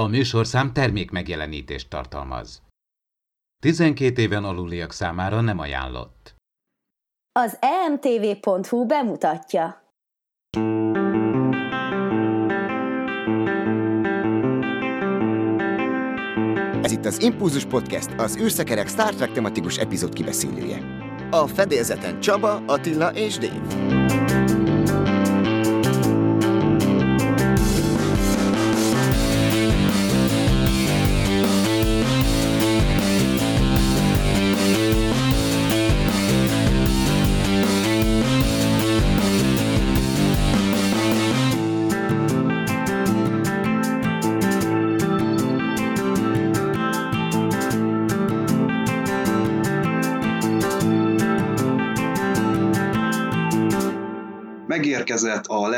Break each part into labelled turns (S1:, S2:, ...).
S1: A műsorszám termék megjelenítést tartalmaz. 12 éven aluliak számára nem ajánlott.
S2: Az emtv.hu bemutatja.
S3: Ez itt az Impulzus Podcast, az űrszekerek Star Trek tematikus epizód kibeszélője. A fedélzeten Csaba, Attila és Dave.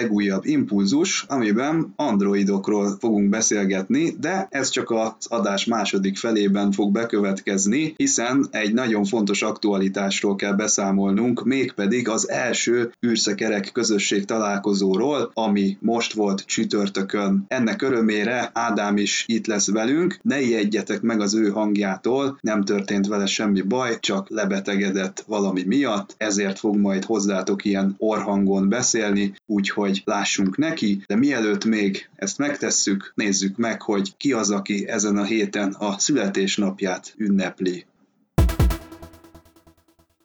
S4: Legújabb impulzus, amiben androidokról fogunk beszélgetni, de ez csak az adás második felében fog bekövetkezni, hiszen egy nagyon fontos aktualitásról kell beszámolnunk, mégpedig az első űrszekerek közösség találkozóról, ami most volt csütörtökön. Ennek örömére Ádám is itt lesz velünk, ne ijedjetek meg az ő hangjától, nem történt vele semmi baj, csak lebetegedett valami miatt, ezért fog majd hozzátok ilyen orhangon beszélni, úgyhogy lássunk neki, de mielőtt még ezt megtesszük, nézzük meg, hogy ki az, aki ezen a héten a születésnapját ünnepli.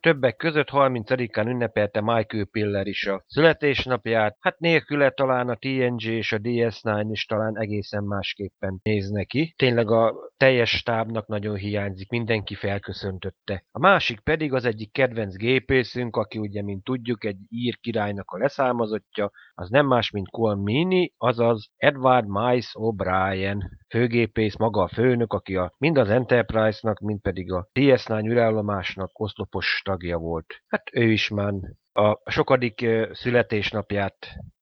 S5: Többek között 30-án ünnepelte Michael Piller is a születésnapját, hát nélküle talán a TNG és a DS9 is talán egészen másképpen néz neki. Tényleg a teljes stábnak nagyon hiányzik, mindenki felköszöntötte. A másik pedig az egyik kedvenc gépészünk, aki ugye, mint tudjuk, egy ír királynak a leszármazottja, az nem más, mint Colmini, azaz Edward Mice O'Brien, főgépész, maga a főnök, aki a, mind az Enterprise-nak, mind pedig a DS9 űrállomásnak oszlopos tagja volt. Hát ő is már a sokadik születésnapját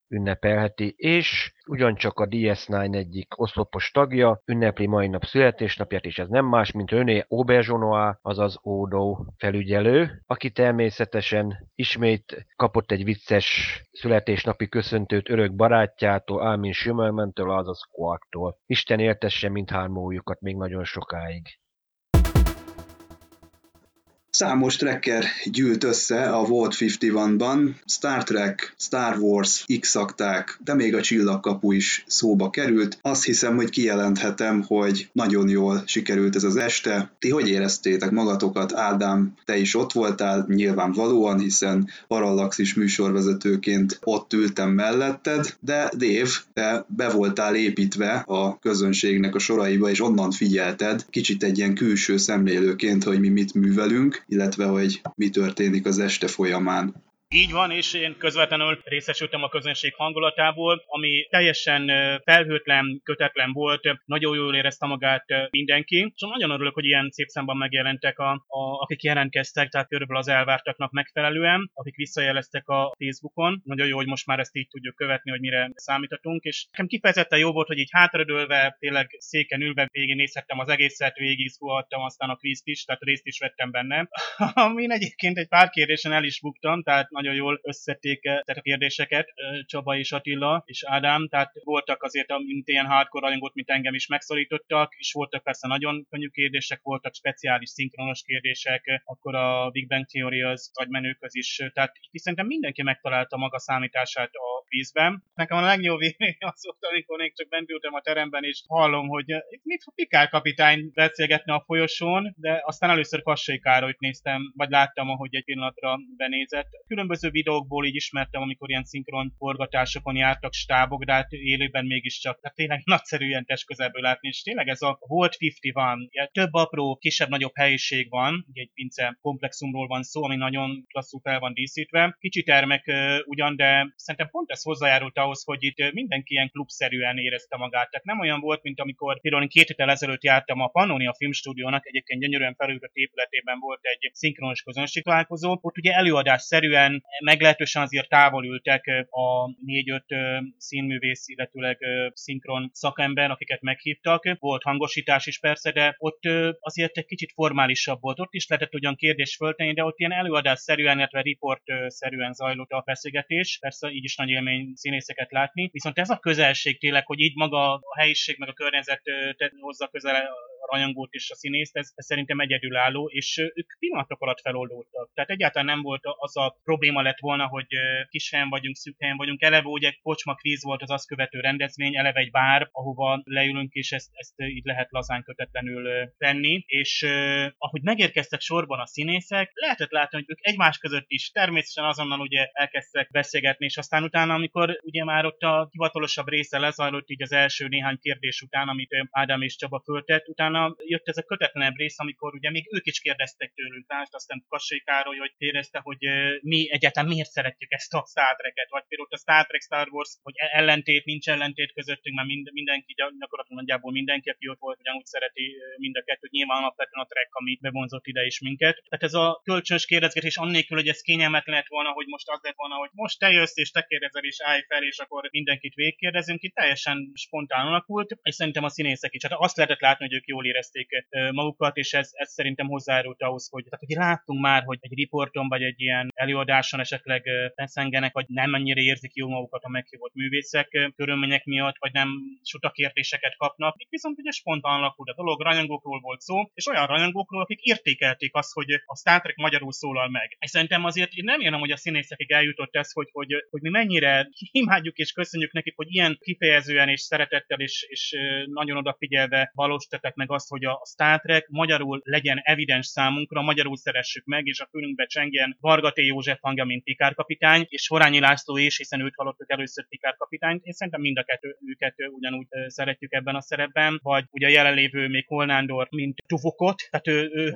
S5: ünnepelheti, és ugyancsak a DS9 egyik oszlopos tagja ünnepli mai nap születésnapját, és ez nem más, mint René Auberjonois, azaz Odo felügyelő, aki természetesen ismét kapott egy vicces születésnapi köszöntőt örök barátjától, Almin Schimmelmentől, azaz Quarktól. Isten éltesse mindhármójukat még nagyon sokáig.
S4: Számos trekker gyűlt össze a Volt 51-ban, Star Trek, Star Wars, x de még a csillagkapu is szóba került. Azt hiszem, hogy kijelenthetem, hogy nagyon jól sikerült ez az este. Ti hogy éreztétek magatokat? Ádám, te is ott voltál, nyilvánvalóan, hiszen Parallaxis műsorvezetőként ott ültem melletted, de Dave, te be voltál építve a közönségnek a soraiba, és onnan figyelted, kicsit egy ilyen külső szemlélőként, hogy mi mit művelünk, illetve hogy mi történik az este folyamán.
S6: Így van, és én közvetlenül részesültem a közönség hangulatából, ami teljesen felhőtlen, kötetlen volt, nagyon jól érezte magát mindenki, és nagyon örülök, hogy ilyen szép számban megjelentek, a, a, akik jelentkeztek, tehát körülbelül az elvártaknak megfelelően, akik visszajeleztek a Facebookon. Nagyon jó, hogy most már ezt így tudjuk követni, hogy mire számítatunk, és nekem kifejezetten jó volt, hogy így hátradőlve, tényleg széken ülve végignézhettem az egészet, végig aztán a kvízt is, tehát részt is vettem benne. Amin egyébként egy pár kérdésen el is buktam, tehát nagyon jól összették a kérdéseket Csaba és Attila és Ádám, tehát voltak azért, mint ilyen hardcore rajongót, mint engem is megszorítottak, és voltak persze nagyon könnyű kérdések, voltak speciális szinkronos kérdések, akkor a Big Bang Theory az az is, tehát itt szerintem mindenki megtalálta maga számítását a vízben. Nekem a legjobb vélemény az volt, amikor én csak bent ültem a teremben, és hallom, hogy itt mit Pikár kapitány beszélgetne a folyosón, de aztán először Kassai Károlyt néztem, vagy láttam, ahogy egy pillanatra benézett. Különböző videókból így ismertem, amikor ilyen szinkron forgatásokon jártak stábok, de hát élőben mégiscsak, tehát tényleg nagyszerű ilyen test közelből látni, és tényleg ez a Volt 50 van, több apró, kisebb-nagyobb helyiség van, egy pince komplexumról van szó, ami nagyon klasszul fel van díszítve. Kicsi termek ugyan, de szerintem pont ez hozzájárult ahhoz, hogy itt mindenki ilyen klubszerűen érezte magát. Tehát nem olyan volt, mint amikor például két héttel ezelőtt jártam a Pannonia Filmstúdiónak, egyébként gyönyörűen felültött épületében volt egy szinkronos közönség találkozó. Ott ugye előadás szerűen meglehetősen azért távol ültek a négy-öt színművész, illetőleg szinkron szakember, akiket meghívtak. Volt hangosítás is persze, de ott azért egy kicsit formálisabb volt. Ott is lehetett ugyan kérdés föltenni, de ott ilyen előadás-szerűen, illetve riport-szerűen zajlott a beszélgetés. Persze így is nagy élmény színészeket látni. Viszont ez a közelség tényleg, hogy így maga a helyiség meg a környezet hozza közel rajongót és a színészt, ez, ez szerintem egyedülálló, és ők pillanatok alatt feloldódtak. Tehát egyáltalán nem volt az a probléma lett volna, hogy kis helyen vagyunk, szűk helyen vagyunk. Eleve ugye kocsma kvíz volt az azt követő rendezvény, eleve egy bár, ahova leülünk, és ezt, ezt így lehet lazán kötetlenül tenni. És ahogy megérkeztek sorban a színészek, lehetett látni, hogy ők egymás között is természetesen azonnal ugye elkezdtek beszélgetni, és aztán utána, amikor ugye már ott a hivatalosabb része lezajlott így az első néhány kérdés után, amit Ádám és Csaba föltett, utána utána jött ez a kötetlenebb rész, amikor ugye még ők is kérdeztek tőlünk, tehát aztán Kassai Károly, hogy kérdezte, hogy mi egyáltalán miért szeretjük ezt a Star Trek-et, vagy például a Star Trek Star Wars, hogy ellentét, nincs ellentét közöttünk, mert mind, mindenki, gyakorlatilag nagyjából mindenki, aki ott volt, ugyanúgy szereti mind a kettőt, nyilván alapvetően a Trek, ami bevonzott ide is minket. Tehát ez a kölcsönös kérdezgetés annélkül, hogy ez kényelmetlen lett volna, hogy most az lett volna, hogy most te jössz és te kérdezel és állj fel, és akkor mindenkit végkérdezünk, itt teljesen spontán alakult, és szerintem a színészek is. Hát azt lehetett látni, hogy ők jól érezték magukat, és ez, ez szerintem hozzájárult ahhoz, hogy, tehát, hogy láttunk már, hogy egy riporton vagy egy ilyen előadáson esetleg feszengenek, vagy nem mennyire érzik jó magukat a meghívott művészek körülmények miatt, vagy nem sutakértéseket kapnak. Itt viszont ugye spontán alakult a dolog, rajongókról volt szó, és olyan rajongókról, akik értékelték azt, hogy a Star Trek magyarul szólal meg. És szerintem azért én nem érem, hogy a színészekig eljutott ez, hogy, hogy, hogy mi mennyire imádjuk és köszönjük nekik, hogy ilyen kifejezően és szeretettel és, és nagyon odafigyelve valósították meg azt, hogy a Star Trek magyarul legyen evidens számunkra, magyarul szeressük meg, és a fülünkbe csengjen Varga T. József hangja, mint Pikár kapitány, és Horányi László is, hiszen őt hallottuk először Pikár kapitányt. Én szerintem mind a kettő, őket ugyanúgy szeretjük ebben a szerepben, vagy ugye a jelenlévő még Holnándor, mint Tuvokot, tehát ő, ő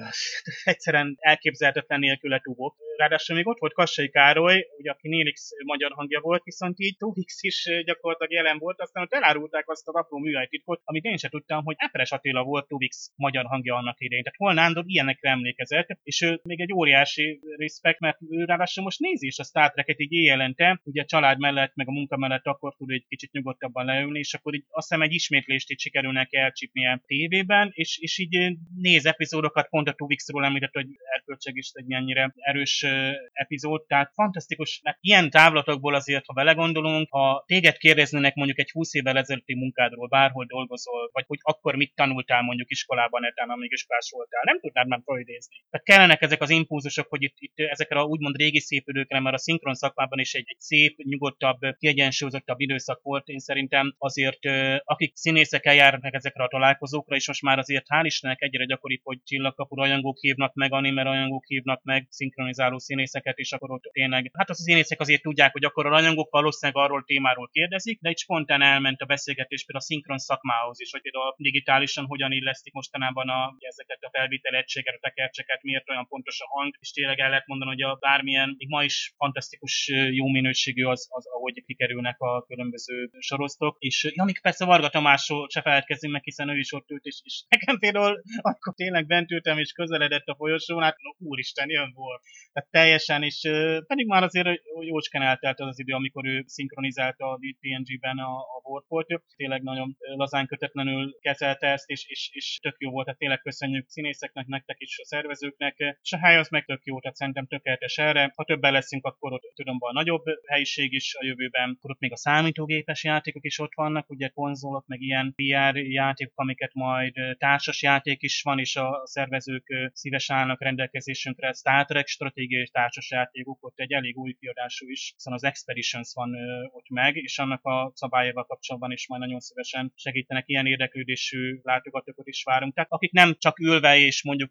S6: egyszerűen elképzelhetetlen nélküle Tuvok. Ráadásul még ott volt Kassai Károly, ugye, aki Nélix magyar hangja volt, viszont így Tuvix is gyakorlatilag jelen volt, aztán ott elárulták azt az apró műhelytitkot, amit én sem tudtam, hogy Epres Attila volt Tuvix magyar hangja annak idején. Tehát hol Nándor ilyenekre emlékezett, és ő még egy óriási respekt, mert ő ráadásul most nézi is a Star Trek-et így éjjelente, ugye a család mellett, meg a munka mellett akkor tud egy kicsit nyugodtabban leülni, és akkor így azt hiszem egy ismétlést így sikerül neki elcsípnie tévében, és, és így néz epizódokat, pont a Tuvixról említett, hogy erkölcseg is egy ennyire erős epizód, tehát fantasztikus, mert ilyen távlatokból azért, ha belegondolunk, ha téged kérdeznének mondjuk egy 20 évvel ezelőtti munkádról, bárhol dolgozol, vagy hogy akkor mit tanultál mondjuk iskolában, netán, amíg iskolás voltál, nem tudnád már fölidézni. Tehát kellenek ezek az impulzusok, hogy itt, itt ezekre a úgymond régi szép időkre, mert a szinkron szakmában is egy, egy szép, nyugodtabb, kiegyensúlyozottabb időszak volt. Én szerintem azért, akik színészek eljárnak ezekre a találkozókra, és most már azért hál' Istennek egyre gyakoribb, hogy csillagkapu rajongók hívnak meg, anime rajongók hívnak meg, szinkronizáló színészeket, és akkor ott tényleg, hát a színészek azért tudják, hogy akkor a rajongók valószínűleg arról témáról kérdezik, de egy spontán elment a beszélgetés például a szinkron szakmához is, hogy például digitálisan hogyan illesztik mostanában a, ezeket a felvétel egységet, a tekercseket, miért olyan pontos a hang, és tényleg el lehet mondani, hogy a bármilyen, még ma is fantasztikus jó minőségű az, az ahogy kikerülnek a különböző sorosztok, és amik persze Varga Tamásról se feledkezzünk meg, hiszen ő is ott ült, és, és nekem például, akkor tényleg bent ültem, és közeledett a folyosón, hát no, úristen, jön volt. Tehát teljesen, és pedig már azért jócskán eltelt az az idő, amikor ő szinkronizálta a TNG-ben a, a Warport, tényleg nagyon lazán kötetlenül kezelte ezt, és, és, és tök jó volt, tehát tényleg köszönjük színészeknek, nektek is, a szervezőknek, és a hely az meg tök jó, tehát szerintem tökéletes erre. Ha többen leszünk, akkor ott tudom, van nagyobb helyiség is a jövőben, akkor ott még a számítógépes játékok is ott vannak, ugye konzolok, meg ilyen VR játékok, amiket majd társas játék is van, és a szervezők szíves állnak rendelkezésünkre, Star Trek stratégiai társas játékok, ott egy elég új kiadású is, hiszen az Expeditions van ott meg, és annak a szabályával kapcsolatban is majd nagyon szívesen segítenek ilyen érdeklődésű látogatókat is várunk. Tehát akik nem csak ülve és mondjuk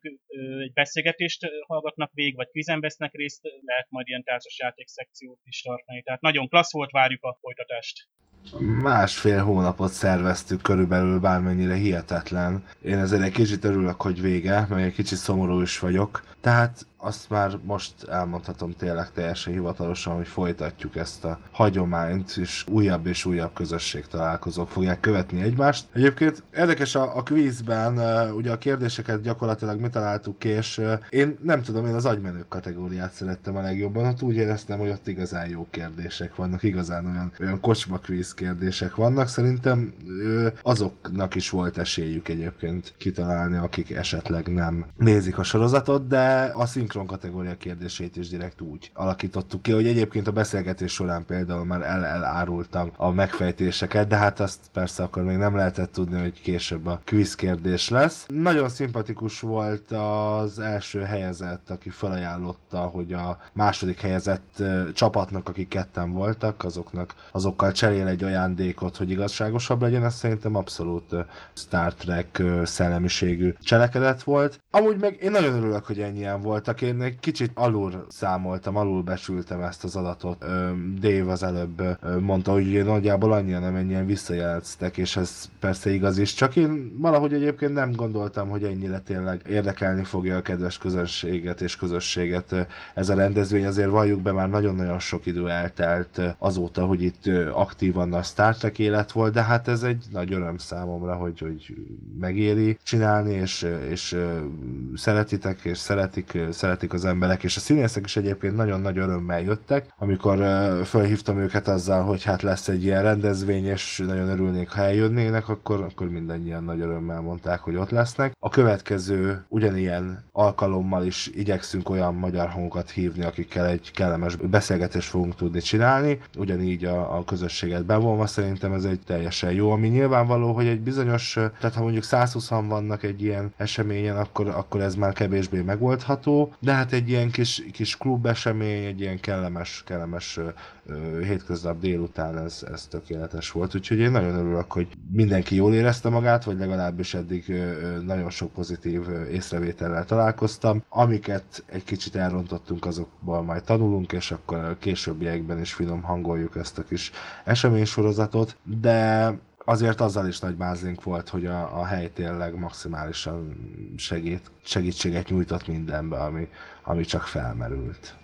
S6: egy beszélgetést hallgatnak végig, vagy kvizen vesznek részt, lehet majd ilyen társasjáték szekciót is tartani. Tehát nagyon klassz volt, várjuk a folytatást.
S7: Másfél hónapot szerveztük körülbelül, bármennyire hihetetlen. Én ezért egy kicsit örülök, hogy vége, mert egy kicsit szomorú is vagyok. Tehát azt már most elmondhatom tényleg teljesen hivatalosan, hogy folytatjuk ezt a hagyományt, és újabb és újabb közösség találkozók fogják követni egymást. Egyébként érdekes a, a uh, ugye a kérdéseket gyakorlatilag mi találtuk ki, és én nem tudom, én az agymenők kategóriát szerettem a legjobban, ott úgy éreztem, hogy ott igazán jó kérdések vannak, igazán olyan, olyan kocsma quiz kérdések vannak, szerintem azoknak is volt esélyük egyébként kitalálni, akik esetleg nem nézik a sorozatot, de a szinkron kategória kérdését is direkt úgy alakítottuk ki, hogy egyébként a beszélgetés során például már el elárultam a megfejtéseket, de hát azt persze akkor még nem lehetett tudni, hogy később a quiz kérdés lesz. Nagyon szimpatikus volt az első helyezett, aki felajánlotta, hogy a második helyezett csapatnak, akik ketten voltak, azoknak, azokkal cserél egy ajándékot, hogy igazságosabb legyen, ez szerintem abszolút Star Trek szellemiségű cselekedet volt. Amúgy meg én nagyon örülök, hogy ennyien voltak. Én egy kicsit alul számoltam, alul besültem ezt az adatot. Dave az előbb mondta, hogy nagyjából annyian, amennyien visszajeleztek, és ez persze igaz is. Csak én valahogy egyébként nem gondoltam, hogy ennyire tényleg érdekelni fogja a kedves közönséget és közösséget ez a rendezvény. Azért valljuk be, már nagyon-nagyon sok idő eltelt azóta, hogy itt aktívan a Star Trek élet volt, de hát ez egy nagy öröm számomra, hogy, hogy megéri csinálni, és, és szeretitek, és szeretik, szeretik az emberek, és a színészek is egyébként nagyon nagy örömmel jöttek, amikor felhívtam őket azzal, hogy hát lesz egy ilyen rendezvény, és nagyon örülnék, ha eljönnének, akkor, akkor mindannyian nagy örömmel mondták, hogy ott lesznek. A következő ugyanilyen alkalommal is igyekszünk olyan magyar hangokat hívni, akikkel egy kellemes beszélgetést fogunk tudni csinálni, ugyanígy a, a közösséget bevonva szerintem ez egy teljesen jó, ami nyilvánvaló, hogy egy bizonyos, tehát ha mondjuk 120 vannak egy ilyen eseményen, akkor, akkor ez már kevésbé megoldható, de hát egy ilyen kis, kis klub esemény, egy ilyen kellemes, kellemes hétköznap délután ez, ez tökéletes volt, úgyhogy én nagyon örülök, hogy mindenki jól érezte magát, vagy legalábbis eddig nagyon sok pozitív észrevétellel találkoztam. Amiket egy kicsit elrontottunk, azokból majd tanulunk, és akkor a későbbiekben is finom hangoljuk ezt a kis eseménysorozatot, de azért azzal is nagy mázlink volt, hogy a, a hely tényleg maximálisan segít, segítséget nyújtott mindenbe, ami, ami csak felmerült.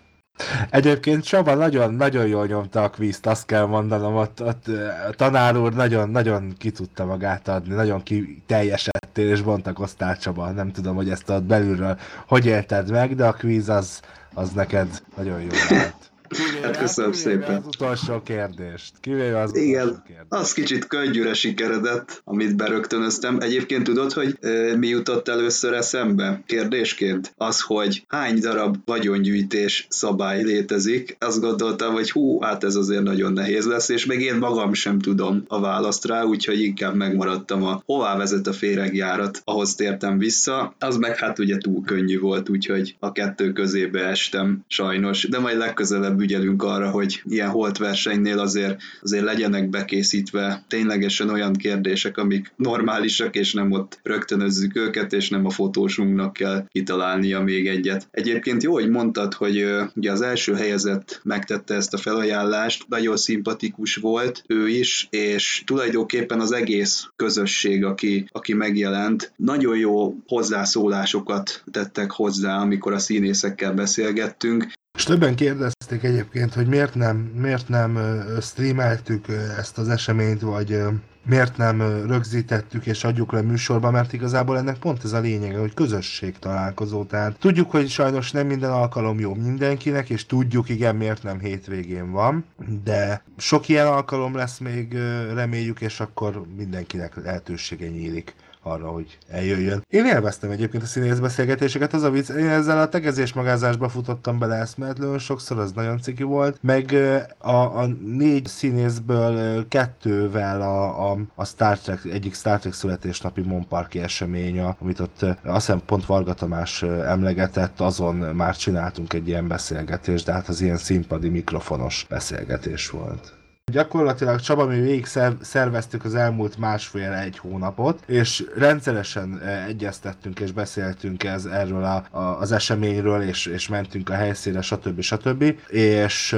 S7: Egyébként Csaba nagyon-nagyon jól nyomta a kvízt, azt kell mondanom, ott, ott a tanár úr nagyon, nagyon ki tudta magát adni, nagyon ki teljesedtél és bontakoztál Csaba, nem tudom, hogy ezt ott belülről hogy élted meg, de a kvíz az, az neked nagyon jó volt.
S4: Kivéve, hát köszönöm kivéve szépen.
S7: az utolsó kérdést. Kivéve az
S4: Igen,
S7: utolsó kérdést.
S4: az kicsit könnyűre sikeredett, amit berögtönöztem. Egyébként tudod, hogy e, mi jutott először eszembe kérdésként? Az, hogy hány darab vagyongyűjtés szabály létezik. Azt gondoltam, hogy hú, hát ez azért nagyon nehéz lesz, és még én magam sem tudom a választ rá, úgyhogy inkább megmaradtam a hová vezet a féregjárat, ahhoz tértem vissza. Az meg hát ugye túl könnyű volt, úgyhogy a kettő közébe estem sajnos, de majd legközelebb ügyelünk arra, hogy ilyen holt versenynél azért, azért legyenek bekészítve ténylegesen olyan kérdések, amik normálisak, és nem ott rögtönözzük őket, és nem a fotósunknak kell kitalálnia még egyet. Egyébként jó, hogy mondtad, hogy ugye az első helyezett megtette ezt a felajánlást, nagyon szimpatikus volt ő is, és tulajdonképpen az egész közösség, aki, aki megjelent, nagyon jó hozzászólásokat tettek hozzá, amikor a színészekkel beszélgettünk,
S7: és többen kérdezték egyébként, hogy miért nem, miért nem streameltük ezt az eseményt, vagy miért nem rögzítettük és adjuk le műsorba, mert igazából ennek pont ez a lényege, hogy közösség találkozó. Tehát tudjuk, hogy sajnos nem minden alkalom jó mindenkinek, és tudjuk, igen, miért nem hétvégén van, de sok ilyen alkalom lesz még, reméljük, és akkor mindenkinek lehetősége nyílik arra, hogy eljöjjön. Én élveztem egyébként a színész beszélgetéseket, az a vicc, én ezzel a tegezés magázásba futottam bele eszméletlenül sokszor, az nagyon ciki volt, meg a, a négy színészből kettővel a, a, a Star Trek, egyik Star Trek születésnapi Monparki esemény, amit ott azt hiszem pont Varga Tamás emlegetett, azon már csináltunk egy ilyen beszélgetést, de hát az ilyen színpadi mikrofonos beszélgetés volt. Gyakorlatilag Csaba, mi végig szerveztük az elmúlt másfél-egy hónapot, és rendszeresen egyeztettünk és beszéltünk ez, erről a, a, az eseményről, és, és mentünk a helyszínre, stb. stb. És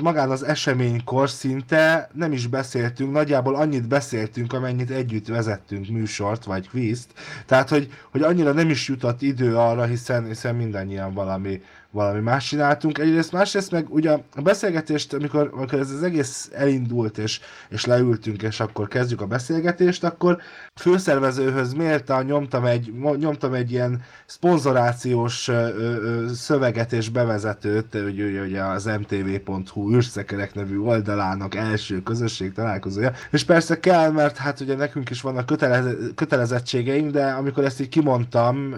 S7: magán az eseménykor szinte nem is beszéltünk, nagyjából annyit beszéltünk, amennyit együtt vezettünk műsort, vagy kvízt. Tehát, hogy, hogy annyira nem is jutott idő arra, hiszen, hiszen mindannyian valami valami más csináltunk. Egyrészt, másrészt meg ugye a beszélgetést, amikor, amikor ez az egész elindult, és, és leültünk, és akkor kezdjük a beszélgetést, akkor főszervezőhöz méltán nyomtam egy, nyomtam egy ilyen szponzorációs szöveget és bevezetőt, ugye, ugye az mtv.hu űrszekerek nevű oldalának első közösség találkozója, és persze kell, mert hát ugye nekünk is vannak kötelez, kötelezettségeink, de amikor ezt így kimondtam,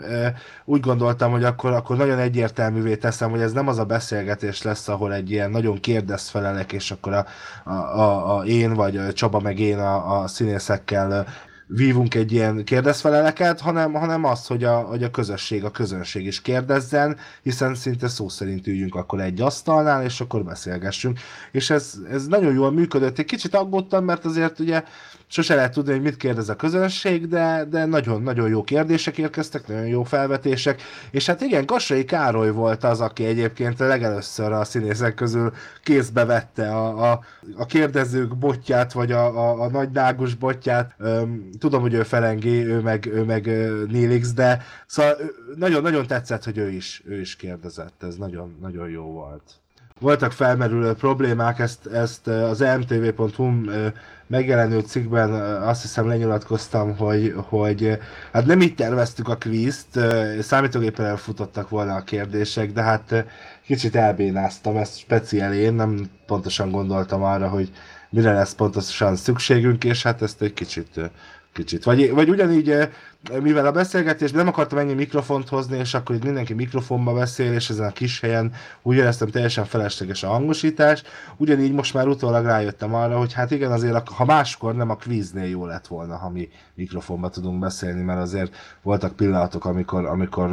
S7: úgy gondoltam, hogy akkor, akkor nagyon egyértelművé teszem, hogy ez nem az a beszélgetés lesz, ahol egy ilyen nagyon kérdezfelelek, és akkor a, a, a, a én, vagy Csaba meg én a, a színészekkel vívunk egy ilyen kérdezfeleleket, hanem, hanem az, hogy a, hogy a közösség, a közönség is kérdezzen, hiszen szinte szó szerint üljünk akkor egy asztalnál, és akkor beszélgessünk. És ez, ez nagyon jól működött. Egy kicsit aggódtam, mert azért ugye sose lehet tudni, hogy mit kérdez a közönség, de, de nagyon-nagyon jó kérdések érkeztek, nagyon jó felvetések, és hát igen, Kassai Károly volt az, aki egyébként legelőször a színészek közül kézbe vette a, a, a kérdezők botját, vagy a, a, a nagy nágus botját. Tudom, hogy ő Felengi, ő meg, ő meg Nélix, de szóval nagyon-nagyon tetszett, hogy ő is, ő is kérdezett, ez nagyon, nagyon jó volt voltak felmerülő problémák, ezt, ezt az mtv.hu megjelenő cikkben azt hiszem lenyilatkoztam, hogy, hogy hát nem így terveztük a kvízt, számítógépen elfutottak volna a kérdések, de hát kicsit elbénáztam ezt speciál én, nem pontosan gondoltam arra, hogy mire lesz pontosan szükségünk, és hát ezt egy kicsit kicsit. Vagy, vagy ugyanígy, mivel a beszélgetés nem akartam ennyi mikrofont hozni, és akkor itt mindenki mikrofonba beszél, és ezen a kis helyen úgy éreztem teljesen felesleges a hangosítás, ugyanígy most már utólag rájöttem arra, hogy hát igen, azért ha máskor nem a kvíznél jó lett volna, ha mi mikrofonba tudunk beszélni, mert azért voltak pillanatok, amikor, amikor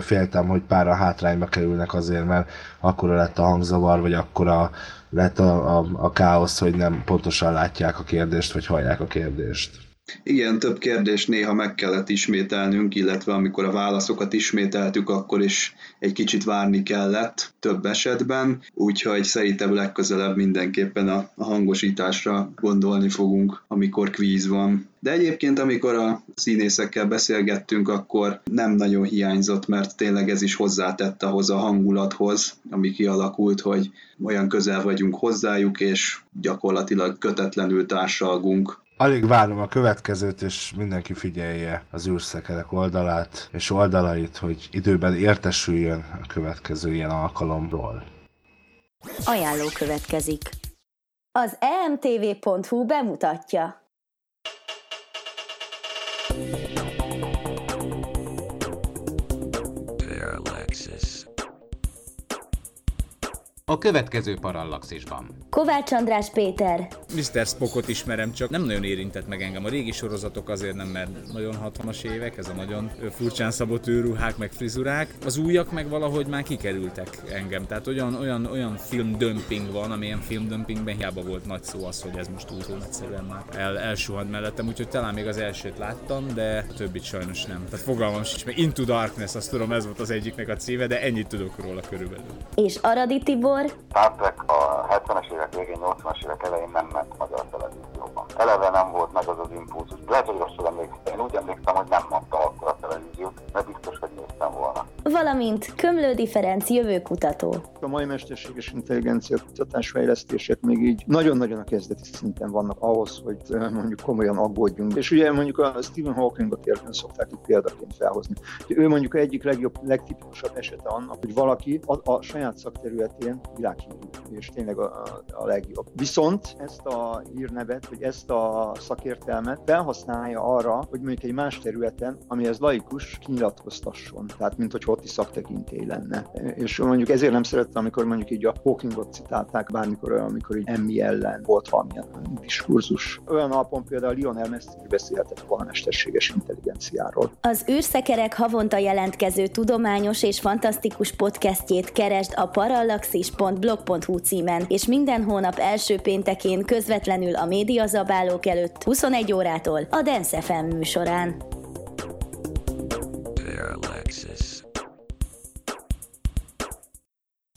S7: féltem, hogy pár a hátrányba kerülnek azért, mert akkora lett a hangzavar, vagy akkora lett a, a, a káosz, hogy nem pontosan látják a kérdést, vagy hallják a kérdést.
S4: Igen, több kérdést néha meg kellett ismételnünk, illetve amikor a válaszokat ismételtük, akkor is egy kicsit várni kellett több esetben, úgyhogy szerintem legközelebb mindenképpen a, hangosításra gondolni fogunk, amikor kvíz van. De egyébként, amikor a színészekkel beszélgettünk, akkor nem nagyon hiányzott, mert tényleg ez is hozzátett ahhoz a hangulathoz, ami kialakult, hogy olyan közel vagyunk hozzájuk, és gyakorlatilag kötetlenül társalgunk
S7: Alig várom a következőt, és mindenki figyelje az űrszekerek oldalát és oldalait, hogy időben értesüljön a következő ilyen alkalomról.
S2: Ajánló következik. Az emtv.hu bemutatja.
S1: A következő parallaxisban.
S2: Kovács András Péter.
S8: Mr. Spockot ismerem, csak nem nagyon érintett meg engem. A régi sorozatok azért nem, mert nagyon 60-as évek, ez a nagyon furcsán szabott őruhák, meg frizurák. Az újak meg valahogy már kikerültek engem. Tehát olyan, olyan, olyan filmdömping van, amilyen filmdömpingben hiába volt nagy szó az, hogy ez most újról egyszerűen már el, elsuhant mellettem, úgyhogy talán még az elsőt láttam, de a többit sajnos nem. Tehát fogalmam sincs, meg Into Darkness, azt tudom, ez volt az egyiknek a címe, de ennyit tudok róla körülbelül.
S2: És Aradi Tibor,
S9: Gábor. Star Trek a 70-es évek végén, 80-as évek elején nem ment magyar televízióban. Eleve nem volt meg az az impulzus. Lehet, hogy rosszul emlékszem. Én úgy emlékszem, hogy nem mondta akkor a televíziót, mert biztos, hogy néztem volna.
S2: Valamint Kömlő Ferenc jövőkutató.
S10: A mai mesterséges intelligencia kutatás fejlesztések még így nagyon-nagyon a kezdeti szinten vannak ahhoz, hogy mondjuk komolyan aggódjunk. És ugye mondjuk a Stephen Hawkingot érten szokták itt példaként felhozni. Ő mondjuk egyik legjobb, legtipikusabb esete annak, hogy valaki a, a saját szakterületén világhírű, és tényleg a, a legjobb. Viszont ezt a hírnevet, vagy ezt a szakértelmet felhasználja arra, hogy mondjuk egy más területen, amihez laikus, kinyilatkoztasson. Tehát, mint hogy ott központi szaktekintély lenne. És mondjuk ezért nem szerettem, amikor mondjuk így a Hawkingot citálták bármikor, amikor így emmi ellen volt valamilyen diskurzus. Olyan alapon például Lionel Messi beszélhetett volna mesterséges intelligenciáról.
S2: Az űrszekerek havonta jelentkező tudományos és fantasztikus podcastjét keresd a parallaxis.blog.hu címen, és minden hónap első péntekén közvetlenül a médiazabálók előtt 21 órától a Dance FM műsorán.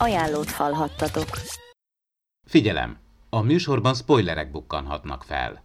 S2: Ajánlót hallhattatok.
S1: Figyelem! A műsorban spoilerek bukkanhatnak fel.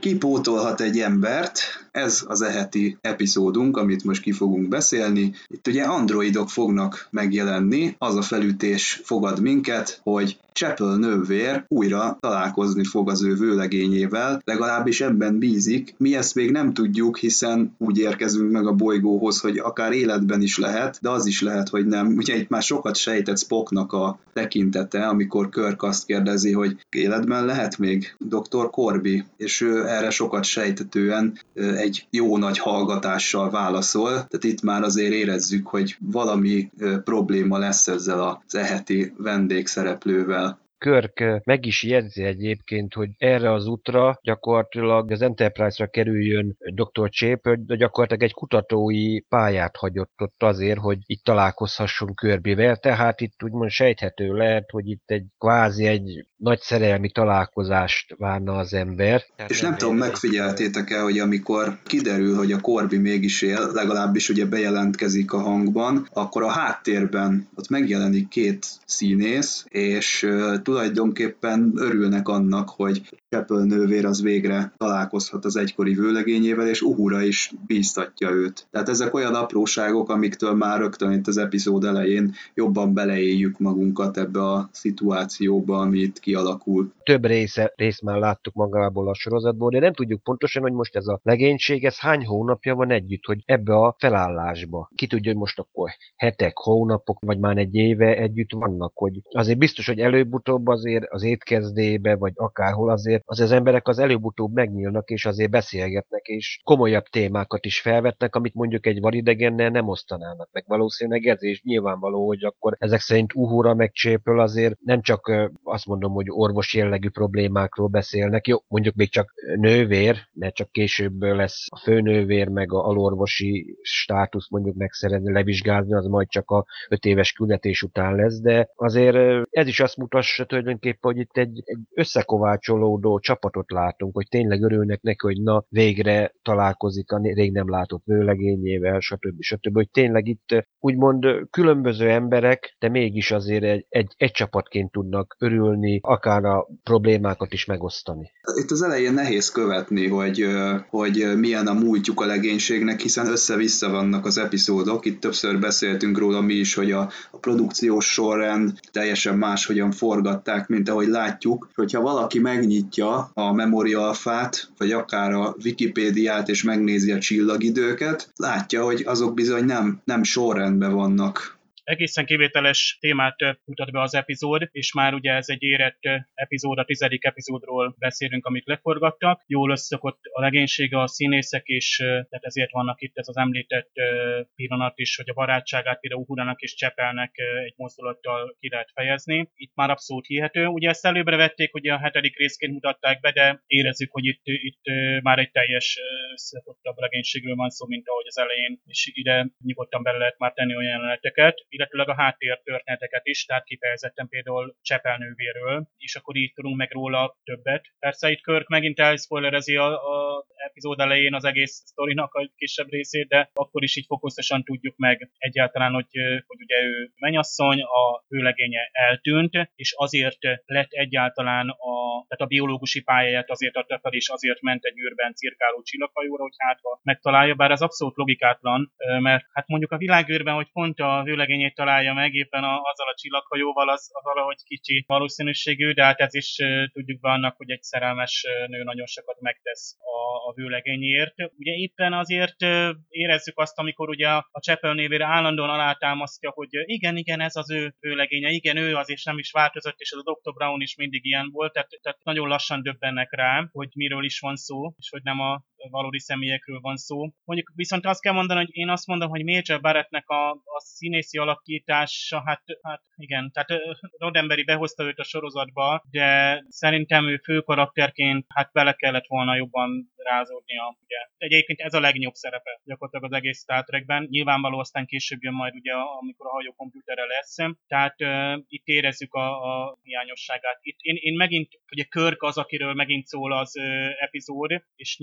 S4: Kipótolhat egy embert, ez az eheti epizódunk, amit most ki fogunk beszélni. Itt ugye androidok fognak megjelenni, az a felütés fogad minket, hogy Chapel nővér újra találkozni fog az ő vőlegényével, legalábbis ebben bízik. Mi ezt még nem tudjuk, hiszen úgy érkezünk meg a bolygóhoz, hogy akár életben is lehet, de az is lehet, hogy nem. Ugye itt már sokat sejtett Spocknak a tekintete, amikor Kirk azt kérdezi, hogy életben lehet még Dr. Corby, és ő erre sokat sejtetően egy jó nagy hallgatással válaszol, tehát itt már azért érezzük, hogy valami probléma lesz ezzel az eheti vendégszereplővel.
S5: Körk meg is jegyzi egyébként, hogy erre az útra gyakorlatilag az Enterprise-ra kerüljön Dr. Chép, hogy gyakorlatilag egy kutatói pályát hagyott ott azért, hogy itt találkozhasson Körbivel, tehát itt úgymond sejthető lehet, hogy itt egy kvázi egy nagy szerelmi találkozást várna az ember.
S4: Tehát És nem, nem tudom, megfigyeltétek-e, hogy amikor kiderül, hogy a Korbi mégis él, legalábbis ugye bejelentkezik a hangban, akkor a háttérben ott megjelenik két színész, és uh, tulajdonképpen örülnek annak, hogy Chapel nővér az végre találkozhat az egykori vőlegényével, és Uhura is bíztatja őt. Tehát ezek olyan apróságok, amiktől már rögtön itt az epizód elején jobban beleéljük magunkat ebbe a szituációba, amit kialakul.
S5: Több része, rész már láttuk magából a sorozatból, de nem tudjuk pontosan, hogy most ez a legénység, ez hány hónapja van együtt, hogy ebbe a felállásba. Ki tudja, hogy most akkor hetek, hónapok, vagy már egy éve együtt vannak, hogy azért biztos, hogy előbb-utóbb azért az étkezdébe, vagy akárhol azért az az emberek az előbb-utóbb megnyílnak, és azért beszélgetnek, és komolyabb témákat is felvetnek, amit mondjuk egy vadidegennel nem osztanának meg. Valószínűleg ez is nyilvánvaló, hogy akkor ezek szerint Uhura meg Csépöl azért nem csak azt mondom, hogy orvos jellegű problémákról beszélnek, jó, mondjuk még csak nővér, mert csak később lesz a főnővér, meg a alorvosi státusz mondjuk megszerezni, levizsgázni, az majd csak a öt éves küldetés után lesz, de azért ez is azt mutassa tulajdonképpen, hogy itt egy, egy összekovácsolódó csapatot látunk, hogy tényleg örülnek neki, hogy na, végre találkozik a rég nem látott vőlegényével, stb. stb. Hogy tényleg itt úgymond különböző emberek, de mégis azért egy, egy, egy csapatként tudnak örülni, akár a problémákat is megosztani.
S4: Itt az elején nehéz követni, hogy, hogy milyen a múltjuk a legénységnek, hiszen össze-vissza vannak az epizódok. Itt többször beszéltünk róla mi is, hogy a, a produkciós sorrend teljesen máshogyan forgatták, mint ahogy látjuk. Hogyha valaki megnyitja a Memoria Alfát, vagy akár a Wikipédiát, és megnézi a csillagidőket, látja, hogy azok bizony nem, nem sorrendben vannak
S6: egészen kivételes témát mutat be az epizód, és már ugye ez egy érett epizód, a tizedik epizódról beszélünk, amit leforgattak. Jól összökott a legénysége, a színészek, és tehát ezért vannak itt ez az említett pillanat is, hogy a barátságát például Uhurának és Csepelnek egy mozdulattal ki lehet fejezni. Itt már abszolút hihető. Ugye ezt előbbre vették, ugye a hetedik részként mutatták be, de érezzük, hogy itt, itt már egy teljes összefottabb legénységről van szó, mint ahogy az elején, és ide nyugodtan bele lehet már tenni olyan jeleneteket illetőleg a háttér történeteket is, tehát kifejezetten például Csepelnővéről, és akkor így tudunk meg róla többet. Persze itt Körk megint elspoilerezi a, a epizód elején az egész sztorinak a kisebb részét, de akkor is így fokozatosan tudjuk meg egyáltalán, hogy, hogy ugye ő menyasszony, a vőlegénye eltűnt, és azért lett egyáltalán a, tehát a biológusi pályáját azért adta fel, és azért ment egy űrben cirkáló csillaghajóra, hogy hátva megtalálja, bár ez abszolút logikátlan, mert hát mondjuk a világűrben, hogy pont a eredményét találja meg éppen a, azzal a csillaghajóval, az, az valahogy kicsi valószínűségű, de hát ez is tudjuk be annak, hogy egy szerelmes nő nagyon sokat megtesz a, a vőlegényért. Ugye éppen azért érezzük azt, amikor ugye a Csepel névére állandóan alátámasztja, hogy igen, igen, ez az ő vőlegénye, igen, ő az, és nem is változott, és az a Dr. Brown is mindig ilyen volt, tehát, tehát nagyon lassan döbbennek rá, hogy miről is van szó, és hogy nem a valódi személyekről van szó. Mondjuk viszont azt kell mondani, hogy én azt mondom, hogy Major Barrettnek a, a színészi alakítása, hát, hát igen, tehát Rodemberi behozta őt a sorozatba, de szerintem ő fő karakterként hát bele kellett volna jobban rázódnia. Ugye. Egyébként ez a legnagyobb szerepe gyakorlatilag az egész Star Trekben. Nyilvánvaló aztán később jön majd ugye, amikor a hajó komputerre lesz. Tehát uh, itt érezzük a, a hiányosságát. Itt én, én megint, ugye Körk az, akiről megint szól az uh, epizód, és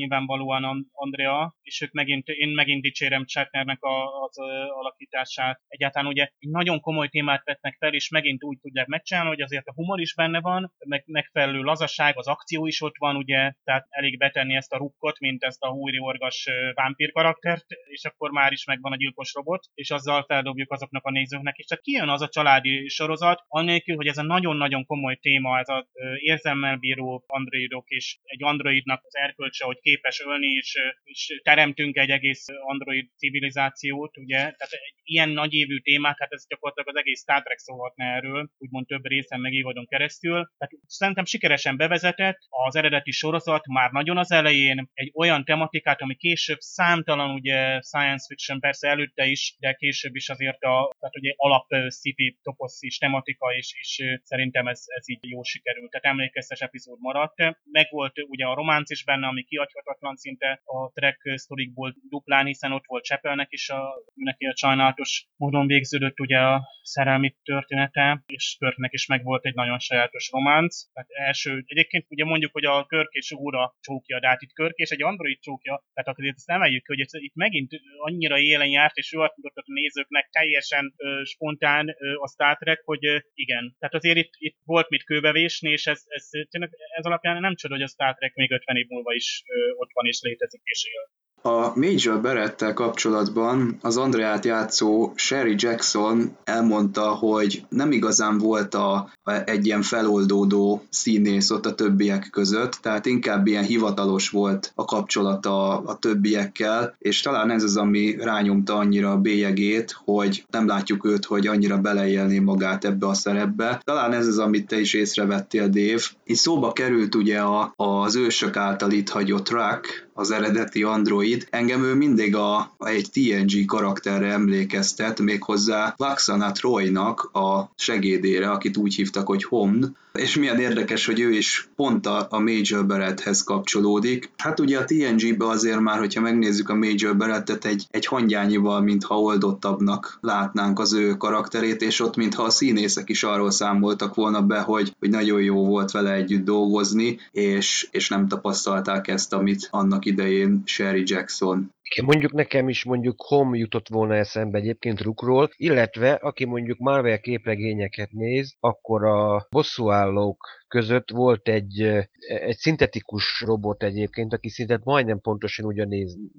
S6: nyilvánvalóan Andrea, és ők megint, én megint dicsérem Chatnernek az alakítását. Egyáltalán ugye nagyon komoly témát vetnek fel, és megint úgy tudják megcsinálni, hogy azért a humor is benne van, meg megfelelő lazaság, az akció is ott van, ugye, tehát elég betenni ezt a rukkot, mint ezt a húri orgas vámpír karaktert, és akkor már is megvan a gyilkos robot, és azzal feldobjuk azoknak a nézőknek is. Tehát kijön az a családi sorozat, annélkül, hogy ez a nagyon-nagyon komoly téma, ez az érzelmel bíró androidok, és egy androidnak az erkölcse, hogy képes ölni, és, és teremtünk egy egész android civilizációt, ugye, tehát egy ilyen nagyévű témák, hát ez gyakorlatilag az egész Star Trek szólhatna erről, úgymond több részen meg évadon keresztül. Tehát szerintem sikeresen bevezetett, az eredeti sorozat már nagyon az elején egy olyan tematikát, ami később számtalan ugye science fiction persze előtte is, de később is azért a tehát ugye alap sci toposz is tematika, és, és szerintem ez, ez így jó sikerült. Tehát emlékeztes epizód maradt. Meg volt ugye a románc is benne, ami kiadhatatlan szinte a track sztorikból duplán, hiszen ott volt Csepelnek is, a, neki a sajnálatos módon végződött ugye a szerelmi története, és Körknek is meg volt egy nagyon sajátos románc. Tehát első, egyébként ugye mondjuk, hogy a Körk és Úra csókja, de hát itt Körk és egy android csókja, tehát akkor ezt emeljük, hogy itt megint annyira élen járt, és ő azt a nézőknek teljesen ö, spontán ö, a Star Trek, hogy ö, igen. Tehát azért itt, itt volt mit kőbevésni, és ez, ez, tényleg ez alapján nem csoda, hogy a Star Trek még 50 év múlva is ö, ott van és létezik és él.
S4: A Major Berettel kapcsolatban az Andreát játszó Sherry Jackson elmondta, hogy nem igazán volt a, egy ilyen feloldódó színész ott a többiek között, tehát inkább ilyen hivatalos volt a kapcsolata a, többiekkel, és talán ez az, ami rányomta annyira a bélyegét, hogy nem látjuk őt, hogy annyira beleélné magát ebbe a szerepbe. Talán ez az, amit te is észrevettél, Dave. Itt szóba került ugye a, az ősök által itt hagyott Rack, az eredeti android. Engem ő mindig a, a egy TNG karakterre emlékeztet, méghozzá Vaxana Troynak a segédére, akit úgy hívtak, hogy Homn, és milyen érdekes, hogy ő is pont a, a Major Barretthez kapcsolódik. Hát ugye a TNG-be azért már, hogyha megnézzük a Major Barrettet, egy, egy hangyányival, mintha oldottabbnak látnánk az ő karakterét, és ott mintha a színészek is arról számoltak volna be, hogy, hogy nagyon jó volt vele együtt dolgozni, és, és nem tapasztalták ezt, amit annak idején Sherry Jackson
S5: Mondjuk nekem is mondjuk Hom jutott volna eszembe egyébként Rukról, illetve aki mondjuk Marvel képregényeket néz, akkor a bosszúállók között volt egy, egy szintetikus robot egyébként, aki szinte majdnem pontosan ugyan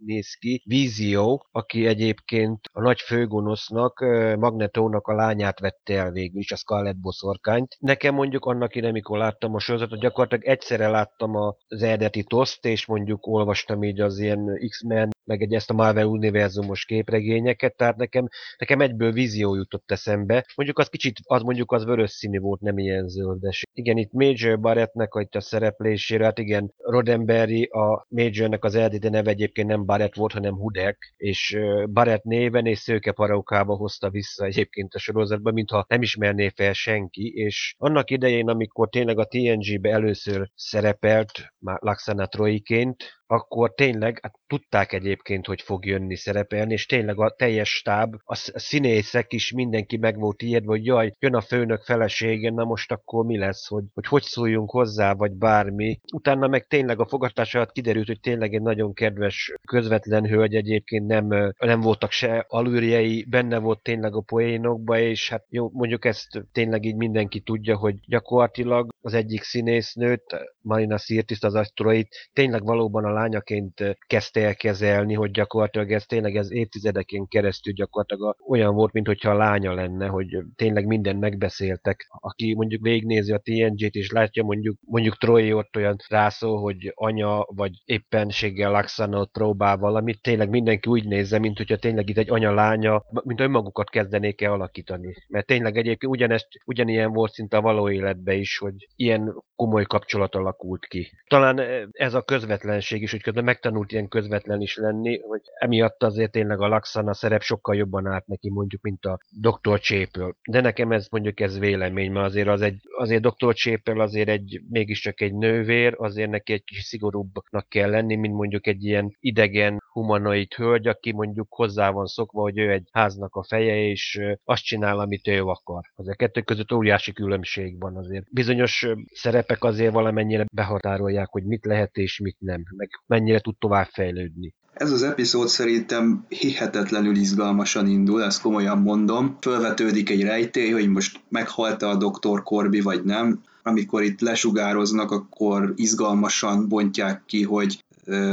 S5: néz, ki, Vizio, aki egyébként a nagy főgonosznak, Magnetónak a lányát vette el végül is, a Scarlet boszorkányt. Nekem mondjuk annak ide, amikor láttam a sorozatot, gyakorlatilag egyszerre láttam az eredeti toszt, és mondjuk olvastam így az ilyen X-Men, meg egy ezt a Marvel univerzumos képregényeket, tehát nekem, nekem egyből vízió jutott eszembe. Mondjuk az kicsit, az mondjuk az vörös színű volt, nem ilyen zöldes. Igen, itt Major Barrettnek a szereplésére, hát igen, Roddenberry a Majornek az eredeti neve egyébként nem Barrett volt, hanem Hudek, és Barrett néven és szőke parókába hozta vissza egyébként a sorozatba, mintha nem ismerné fel senki, és annak idején, amikor tényleg a TNG-be először szerepelt, már Laxana Troiként, akkor tényleg hát tudták egyébként, hogy fog jönni szerepelni, és tényleg a teljes stáb, a színészek is mindenki meg volt ijedve, hogy jaj, jön a főnök felesége, na most akkor mi lesz, hogy hogy, hogy szóljunk hozzá, vagy bármi. Utána meg tényleg a fogadtás alatt kiderült, hogy tényleg egy nagyon kedves, közvetlen hölgy egyébként nem, nem voltak se alűrjei, benne volt tényleg a poénokba, és hát jó, mondjuk ezt tényleg így mindenki tudja, hogy gyakorlatilag az egyik színésznőt, Marina Sirtis, az asztroid, tényleg valóban a lányaként kezdte el kezelni, hogy gyakorlatilag ez tényleg ez évtizedeken keresztül gyakorlatilag olyan volt, mint hogyha a lánya lenne, hogy tényleg mindent megbeszéltek. Aki mondjuk végignézi a TNG-t és látja mondjuk, mondjuk Troy ott olyan rászól, hogy anya vagy éppenséggel Laxana próbál valamit, tényleg mindenki úgy nézze, mint hogyha tényleg itt egy anya-lánya, mint önmagukat kezdenék el alakítani. Mert tényleg egyébként ugyanezt, ugyanilyen volt szinte a való életben is, hogy ilyen komoly kapcsolat alakult ki. Talán ez a közvetlenség mégis, hogy közben megtanult ilyen közvetlen is lenni, hogy emiatt azért tényleg a Laxana szerep sokkal jobban állt neki mondjuk, mint a Dr. Csépől. De nekem ez mondjuk ez vélemény, mert azért az egy, azért Dr. Csépől azért egy, mégiscsak egy nővér, azért neki egy kis szigorúbbnak kell lenni, mint mondjuk egy ilyen idegen humanoid hölgy, aki mondjuk hozzá van szokva, hogy ő egy háznak a feje, és azt csinál, amit ő akar. Az a kettő között óriási különbség van azért. Bizonyos szerepek azért valamennyire behatárolják, hogy mit lehet és mit nem, meg mennyire tud tovább fejlődni.
S4: Ez az epizód szerintem hihetetlenül izgalmasan indul, ezt komolyan mondom. Fölvetődik egy rejtély, hogy most meghalta a doktor Korbi vagy nem. Amikor itt lesugároznak, akkor izgalmasan bontják ki, hogy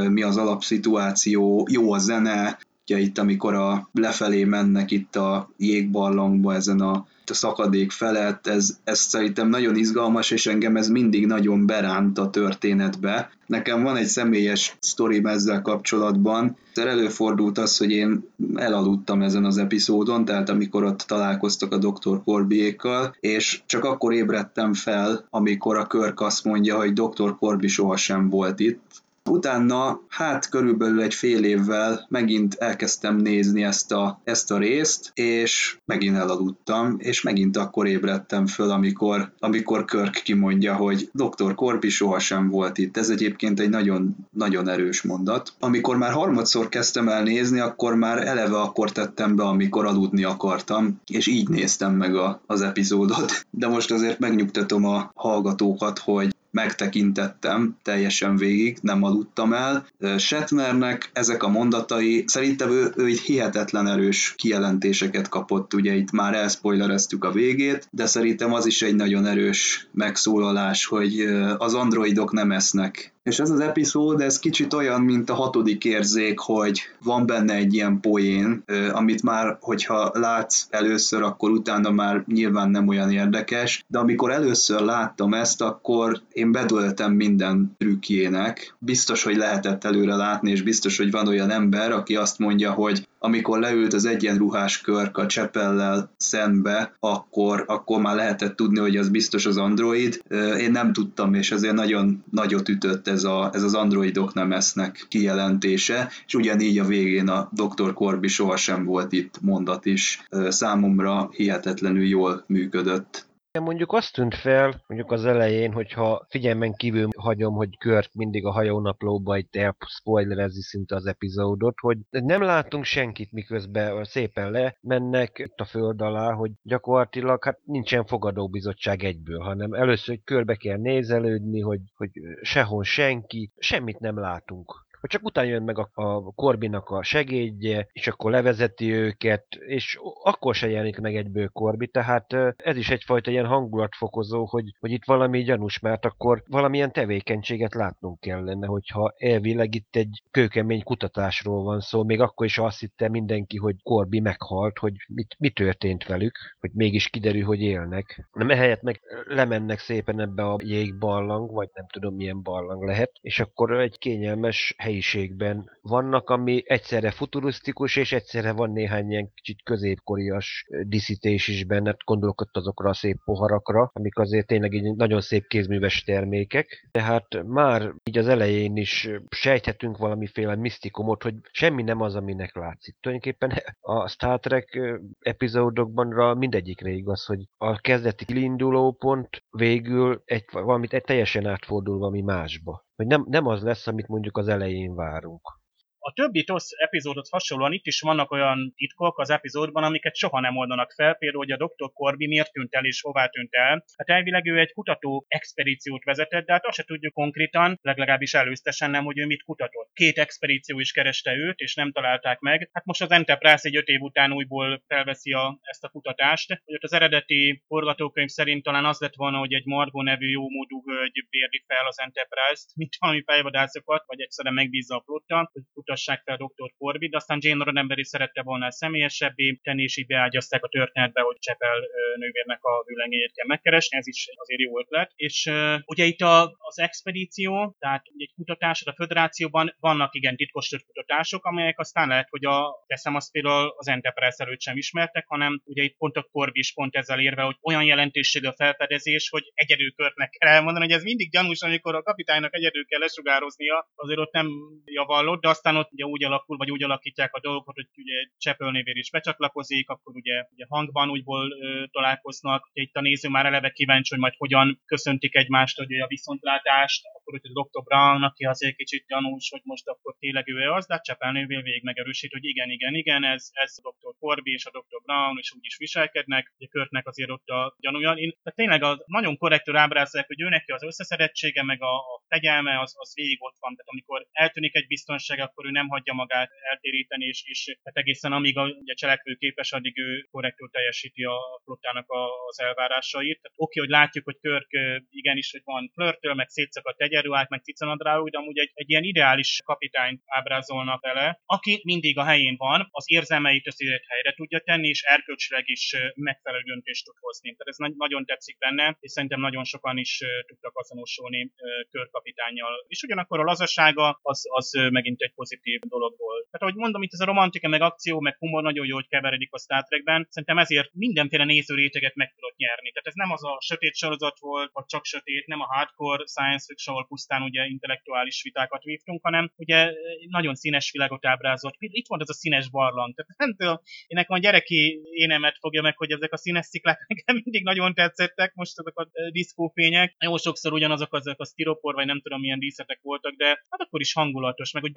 S4: mi az alapszituáció, jó a zene, ugye itt amikor a lefelé mennek itt a jégbarlangba ezen a a szakadék felett, ez, ez szerintem nagyon izgalmas, és engem ez mindig nagyon beránt a történetbe. Nekem van egy személyes sztorim ezzel kapcsolatban. Előfordult az, hogy én elaludtam ezen az epizódon, tehát amikor ott találkoztak a Dr. Corbiékkal, és csak akkor ébredtem fel, amikor a Körk azt mondja, hogy Dr. Corby sohasem volt itt, Utána, hát körülbelül egy fél évvel megint elkezdtem nézni ezt a, ezt a részt, és megint elaludtam, és megint akkor ébredtem föl, amikor, amikor Körk kimondja, hogy Dr. Korpi sohasem volt itt. Ez egyébként egy nagyon, nagyon erős mondat. Amikor már harmadszor kezdtem el nézni, akkor már eleve akkor tettem be, amikor aludni akartam, és így néztem meg a, az epizódot. De most azért megnyugtatom a hallgatókat, hogy megtekintettem teljesen végig, nem aludtam el. Shatnernek ezek a mondatai, szerintem ő, ő egy hihetetlen erős kijelentéseket kapott, ugye itt már elspoilereztük a végét, de szerintem az is egy nagyon erős megszólalás, hogy az androidok nem esznek és ez az epizód, ez kicsit olyan, mint a hatodik érzék, hogy van benne egy ilyen poén, amit már, hogyha látsz először, akkor utána már nyilván nem olyan érdekes, de amikor először láttam ezt, akkor én bedöltem minden trükkjének. Biztos, hogy lehetett előre látni, és biztos, hogy van olyan ember, aki azt mondja, hogy amikor leült az egyenruhás körk a Csepellel szembe, akkor, akkor már lehetett tudni, hogy az biztos az Android. Én nem tudtam, és ezért nagyon nagyot ütött ez, a, ez az androidok nem esznek kijelentése, és ugyanígy a végén a Dr. Corby sohasem volt itt mondat is. Számomra hihetetlenül jól működött.
S5: Mondjuk azt tűnt fel, mondjuk az elején, hogyha figyelmen kívül hagyom, hogy Kört mindig a hajónaplóba itt elspoilerezi szinte az epizódot, hogy nem látunk senkit, miközben szépen lemennek itt a föld alá, hogy gyakorlatilag hát nincsen fogadóbizottság egyből, hanem először hogy körbe kell nézelődni, hogy, hogy sehol senki, semmit nem látunk hogy csak utána jön meg a, a Korbinak a segédje, és akkor levezeti őket, és akkor se jelenik meg egyből Korbi, tehát ez is egyfajta ilyen hangulatfokozó, hogy, hogy itt valami gyanús, mert akkor valamilyen tevékenységet látnunk kellene, hogyha elvileg itt egy kőkemény kutatásról van szó, még akkor is azt hitte mindenki, hogy Korbi meghalt, hogy mit, mi történt velük, hogy mégis kiderül, hogy élnek. Nem ehelyett meg lemennek szépen ebbe a jégbarlang, vagy nem tudom milyen barlang lehet, és akkor egy kényelmes hely helyiségben vannak, ami egyszerre futurisztikus, és egyszerre van néhány ilyen kicsit középkorias diszítés is benne, gondolok ott azokra a szép poharakra, amik azért tényleg így nagyon szép kézműves termékek. Tehát már így az elején is sejthetünk valamiféle misztikumot, hogy semmi nem az, aminek látszik. Tulajdonképpen a Star Trek epizódokban mindegyikre igaz, hogy a kezdeti kiinduló pont végül egy, valamit egy teljesen átfordul valami másba hogy nem, nem az lesz, amit mondjuk az elején várunk.
S6: A többi TOSZ epizódot hasonlóan itt is vannak olyan titkok az epizódban, amiket soha nem oldanak fel, például, hogy a Dr. Corby miért tűnt el és hová tűnt el. Hát elvileg ő egy kutató expedíciót vezetett, de hát azt se tudjuk konkrétan, legalábbis előztesen nem, hogy ő mit kutatott. Két expedíció is kereste őt, és nem találták meg. Hát most az Enterprise egy öt év után újból felveszi a, ezt a kutatást. Hogy ott az eredeti forgatókönyv szerint talán az lett volna, hogy egy Margo nevű jómódú hölgy bérli fel az Enterprise-t, mint valami fejvadászokat, vagy egyszerűen megbízza a flotta, hogy futtassák fel Dr. Corby, de aztán Jane Roddenberry szerette volna személyesebbé tenni, és így beágyazták a történetbe, hogy Csepel nővérnek a vőlegényét kell megkeresni, ez is azért jó ötlet. És ugye itt a, az expedíció, tehát egy kutatás, a föderációban vannak igen titkos kutatások, amelyek aztán lehet, hogy a, teszem azt például az Enterprise előtt sem ismertek, hanem ugye itt pont a Corby is pont ezzel érve, hogy olyan jelentőség a felfedezés, hogy egyedül körtnek kell elmondani, hogy ez mindig gyanús, amikor a kapitánynak egyedül kell lesugároznia, azért ott nem javallott, de aztán ott ugye úgy alakul, vagy úgy alakítják a dolgokat, hogy ugye Csepölnévér is becsatlakozik, akkor ugye, ugye hangban úgyból ö, találkoznak, ugye itt a néző már eleve kíváncsi, hogy majd hogyan köszöntik egymást, hogy a viszontlátást, akkor hogy a Dr. Brown, aki azért kicsit gyanús, hogy most akkor tényleg ő az, de Csepelnévér végig megerősít, hogy igen, igen, igen, ez, ez a Dr. Corby és a Dr. Brown, és úgy is viselkednek, ugye Körtnek azért ott a gyanúja. Én, tehát tényleg a, nagyon korrektül ábrázolják, hogy ő neki az összeszedettsége, meg a, a fegyelme, az, az végig ott van. Tehát amikor eltűnik egy biztonság, akkor ő nem hagyja magát eltéríteni, és, és hát egészen amíg a, ugye, cselekvő képes, addig ő korrektül teljesíti a flottának az elvárásait. Tehát oké, hogy látjuk, hogy Körk igenis, hogy van flörtől, meg szétszakadt egyenruhák, meg cicanadrájuk, de amúgy egy, egy ilyen ideális kapitányt ábrázolnak vele, aki mindig a helyén van, az érzelmeit azért helyre tudja tenni, és erkölcsileg is megfelelő döntést tud hozni. Tehát ez nagy, nagyon tetszik benne, és szerintem nagyon sokan is tudtak azonosulni körkapitányjal. És ugyanakkor a lazasága az, az megint egy pozitív dolog volt. Tehát ahogy mondom, itt ez a romantika, meg akció, meg humor nagyon jó, hogy keveredik a Star Trekben. Szerintem ezért mindenféle nézőréteget meg tudott nyerni. Tehát ez nem az a sötét sorozat volt, vagy csak sötét, nem a hardcore science fiction, ahol pusztán ugye intellektuális vitákat vívtunk, hanem ugye nagyon színes világot ábrázolt. Itt van ez a színes barlang. Tehát nem tudom, én nekem a gyereki énemet fogja meg, hogy ezek a színes sziklák nekem mindig nagyon tetszettek, most ezek a diszkófények. Jó sokszor ugyanazok azok a stiropor, vagy nem tudom milyen díszetek voltak, de hát akkor is hangulatos, meg hogy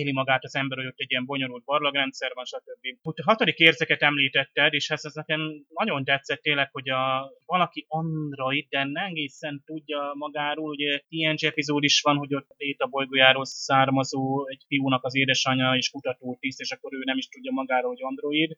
S6: beleéli magát az ember, hogy ott egy ilyen bonyolult barlagrendszer van, stb. Hogy a hatodik érzeket említetted, és ez, ez nekem nagyon tetszett tényleg, hogy a, valaki android, de nem egészen tudja magáról, ugye TNG epizód is van, hogy ott a bolygójáról származó egy fiúnak az édesanyja és kutató tiszt, és akkor ő nem is tudja magáról, hogy android.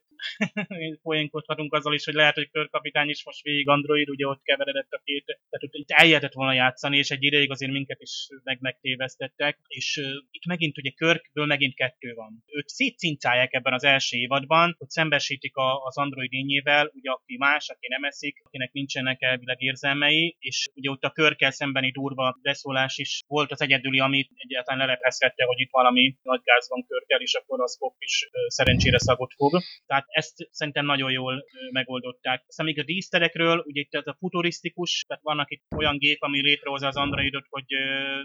S6: Poénkodhatunk azzal is, hogy lehet, hogy körkapitány is most végig android, ugye ott keveredett a két, tehát ott itt eljöhetett volna játszani, és egy ideig azért minket is meg megtévesztettek, és uh, itt megint ugye Körkből megint kettő van. Őt szétcincálják ebben az első évadban, hogy szembesítik a, az android lényével, ugye aki más, aki nem eszik, akinek nincsenek elvileg érzelmei, és ugye ott a Körkel szembeni durva beszólás is volt az egyedüli, amit egyáltalán leleplezhette, hogy itt valami nagy gáz van Körkel, és akkor az fog is szerencsére szagot fog. Tehát ezt szerintem nagyon jól megoldották. Aztán még a díszterekről, ugye itt ez a futurisztikus, tehát vannak itt olyan gép, ami létrehozza az androidot, hogy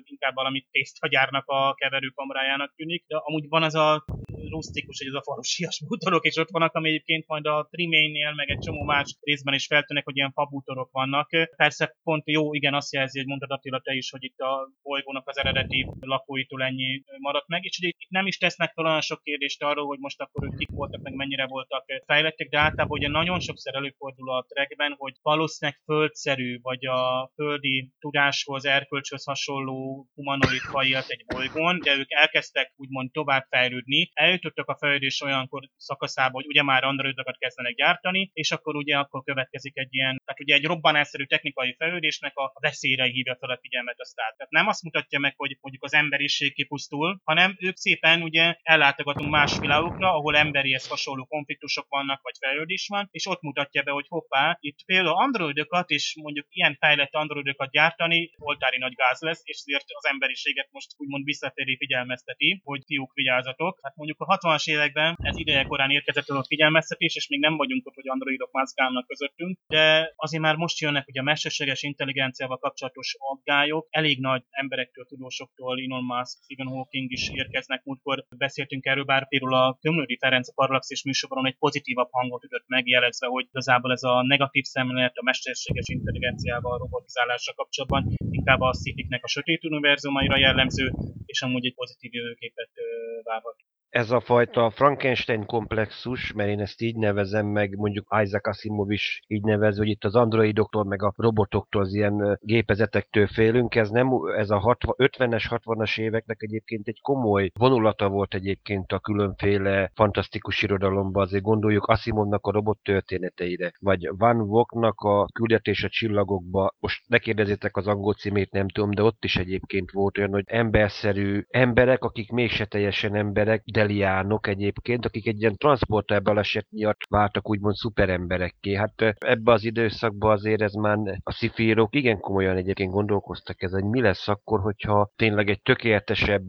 S6: inkább valamit tésztagyárnak a keverőkamrájának tűnik, de amúgy van az a rustikus, hogy ez a farosias bútorok, és ott vannak, ami egyébként majd a Trimain-nél, meg egy csomó más részben is feltűnnek, hogy ilyen fabútorok vannak. Persze pont jó, igen, azt jelzi, hogy mondtad Attila te is, hogy itt a bolygónak az eredeti lakóitól ennyi maradt meg, és ugye itt nem is tesznek fel olyan sok kérdést arról, hogy most akkor ők kik voltak, meg mennyire voltak fejlettek, de általában ugye nagyon sokszor előfordul a trekben, hogy valószínűleg földszerű, vagy a földi tudáshoz, erkölcshöz hasonló humanoid fajat egy bolygón, de ők elkezdtek úgymond tovább fejlődni. Eljutottak a fejlődés olyankor szakaszába, hogy ugye már androidokat kezdenek gyártani, és akkor ugye akkor következik egy ilyen, tehát ugye egy robbanásszerű technikai fejlődésnek a veszélyre hívja fel a figyelmet a Star. Tehát nem azt mutatja meg, hogy mondjuk az emberiség kipusztul, hanem ők szépen ugye ellátogatunk más világokra, ahol emberihez hasonló konfliktusok vannak, vagy fejlődés van, és ott mutatja be, hogy hoppá, itt például androidokat és mondjuk ilyen fejlett androidokat gyártani oltári nagy gáz lesz, és ezért az emberiséget most úgymond visszafelé figyelmezteti, hogy fiúk vigyázzatok. Hát mondjuk a 60-as években ez ideje korán érkezett a figyelmeztetés, és még nem vagyunk ott, hogy androidok mászkálnak közöttünk, de azért már most jönnek ugye a mesterséges intelligenciával kapcsolatos aggályok, elég nagy emberektől, tudósoktól, Elon Musk, Stephen Hawking is érkeznek, múltkor beszéltünk erről, bár például a Kömlődi Ferenc a Parlaxis műsorban egy pozitívabb hangot ütött megjelezve, hogy igazából ez a negatív szemlélet a mesterséges intelligenciával, robotizálással kapcsolatban inkább a szitiknek a sötét univerzumaira jellemző, és amúgy egy pozitív jövőképet várhat.
S5: Ez a fajta Frankenstein komplexus, mert én ezt így nevezem meg, mondjuk Isaac Asimov is így nevez, hogy itt az androidoktól, meg a robotoktól, az ilyen gépezetektől félünk, ez nem, ez a 60, 50-es, 60-as éveknek egyébként egy komoly vonulata volt egyébként a különféle fantasztikus irodalomban, azért gondoljuk Asimovnak a robot történeteire, vagy Van Vognak a küldetés a csillagokba, most ne kérdezzétek az angol címét, nem tudom, de ott is egyébként volt olyan, hogy emberszerű emberek, akik mégse teljesen emberek, deliánok egyébként, akik egy ilyen transporter baleset miatt váltak úgymond szuperemberekké. Hát ebbe az időszakban azért ez már a szifírok igen komolyan egyébként gondolkoztak ez, hogy mi lesz akkor, hogyha tényleg egy tökéletesebb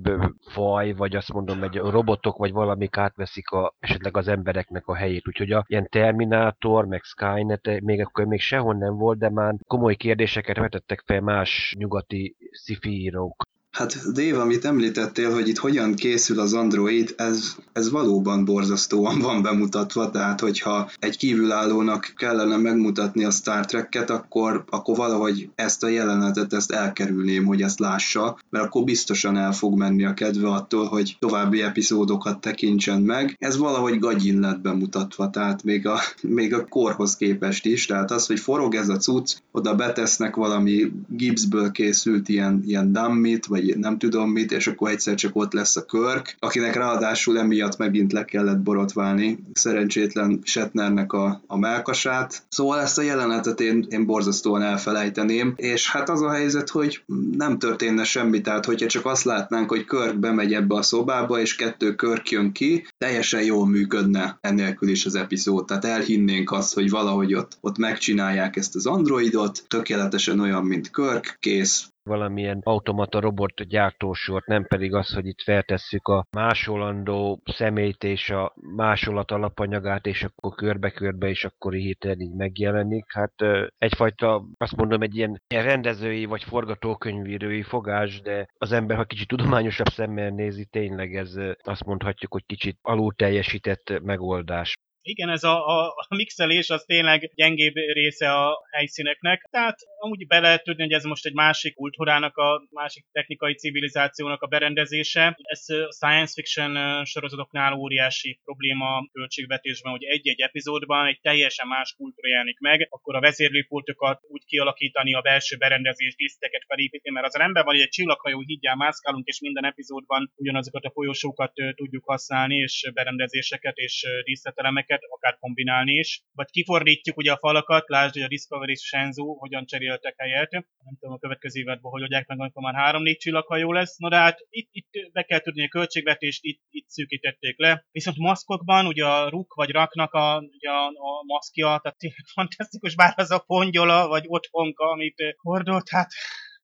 S5: faj, vagy azt mondom, egy robotok, vagy valamik átveszik a, esetleg az embereknek a helyét. Úgyhogy a ilyen Terminátor, meg Skynet még akkor még sehol nem volt, de már komoly kérdéseket vetettek fel más nyugati szifírók.
S4: Hát Dave, amit említettél, hogy itt hogyan készül az Android, ez, ez valóban borzasztóan van bemutatva, tehát hogyha egy kívülállónak kellene megmutatni a Star Trek-et, akkor, akkor valahogy ezt a jelenetet, ezt elkerülném, hogy ezt lássa, mert akkor biztosan el fog menni a kedve attól, hogy további epizódokat tekintsen meg. Ez valahogy gagyin lett bemutatva, tehát még a, még a korhoz képest is, tehát az, hogy forog ez a cucc, oda betesznek valami gipsből készült ilyen, ilyen dummit, vagy vagy nem tudom mit, és akkor egyszer csak ott lesz a Körk, akinek ráadásul emiatt megint le kellett borotválni szerencsétlen Shatnernek a, a melkasát. Szóval ezt a jelenetet én, én borzasztóan elfelejteném, és hát az a helyzet, hogy nem történne semmi, tehát hogyha csak azt látnánk, hogy Körk bemegy ebbe a szobába, és kettő Körk jön ki, teljesen jól működne ennélkül is az epizód, tehát elhinnénk azt, hogy valahogy ott, ott megcsinálják ezt az androidot, tökéletesen olyan, mint Körk, kész,
S5: valamilyen automata robot gyártósort, nem pedig az, hogy itt feltesszük a másolandó szemét és a másolat alapanyagát, és akkor körbe-körbe, és akkor hirtelen így megjelenik. Hát egyfajta, azt mondom, egy ilyen, rendezői vagy forgatókönyvírói fogás, de az ember, ha kicsit tudományosabb szemmel nézi, tényleg ez azt mondhatjuk, hogy kicsit alul teljesített megoldás.
S6: Igen, ez a, a, a mixelés az tényleg gyengébb része a helyszíneknek, tehát amúgy be lehet tudni, hogy ez most egy másik kultúrának, a másik technikai civilizációnak a berendezése. Ez a science fiction sorozatoknál óriási probléma költségvetésben, hogy egy-egy epizódban egy teljesen más kultúra jelenik meg, akkor a vezérlőpultokat úgy kialakítani, a belső berendezés, díszteket felépíteni, mert az ember van, hogy egy csillaghajó hídján mászkálunk, és minden epizódban ugyanazokat a folyosókat tudjuk használni, és berendezéseket és díszletelemeket, akár kombinálni is. Vagy kifordítjuk ugye a falakat, lásd, hogy a Discovery és Shenzhou hogyan cseréltek helyet. Nem tudom, a következő évadban hogy oldják meg, amikor már három-négy csillaghajó lesz. No de hát itt, itt be kell tudni a költségvetést, itt, itt szűkítették le. Viszont maszkokban ugye a ruk vagy raknak a, ugye a, a maszkja, tehát fantasztikus, bár az a pongyola vagy otthonka, amit hordolt, hát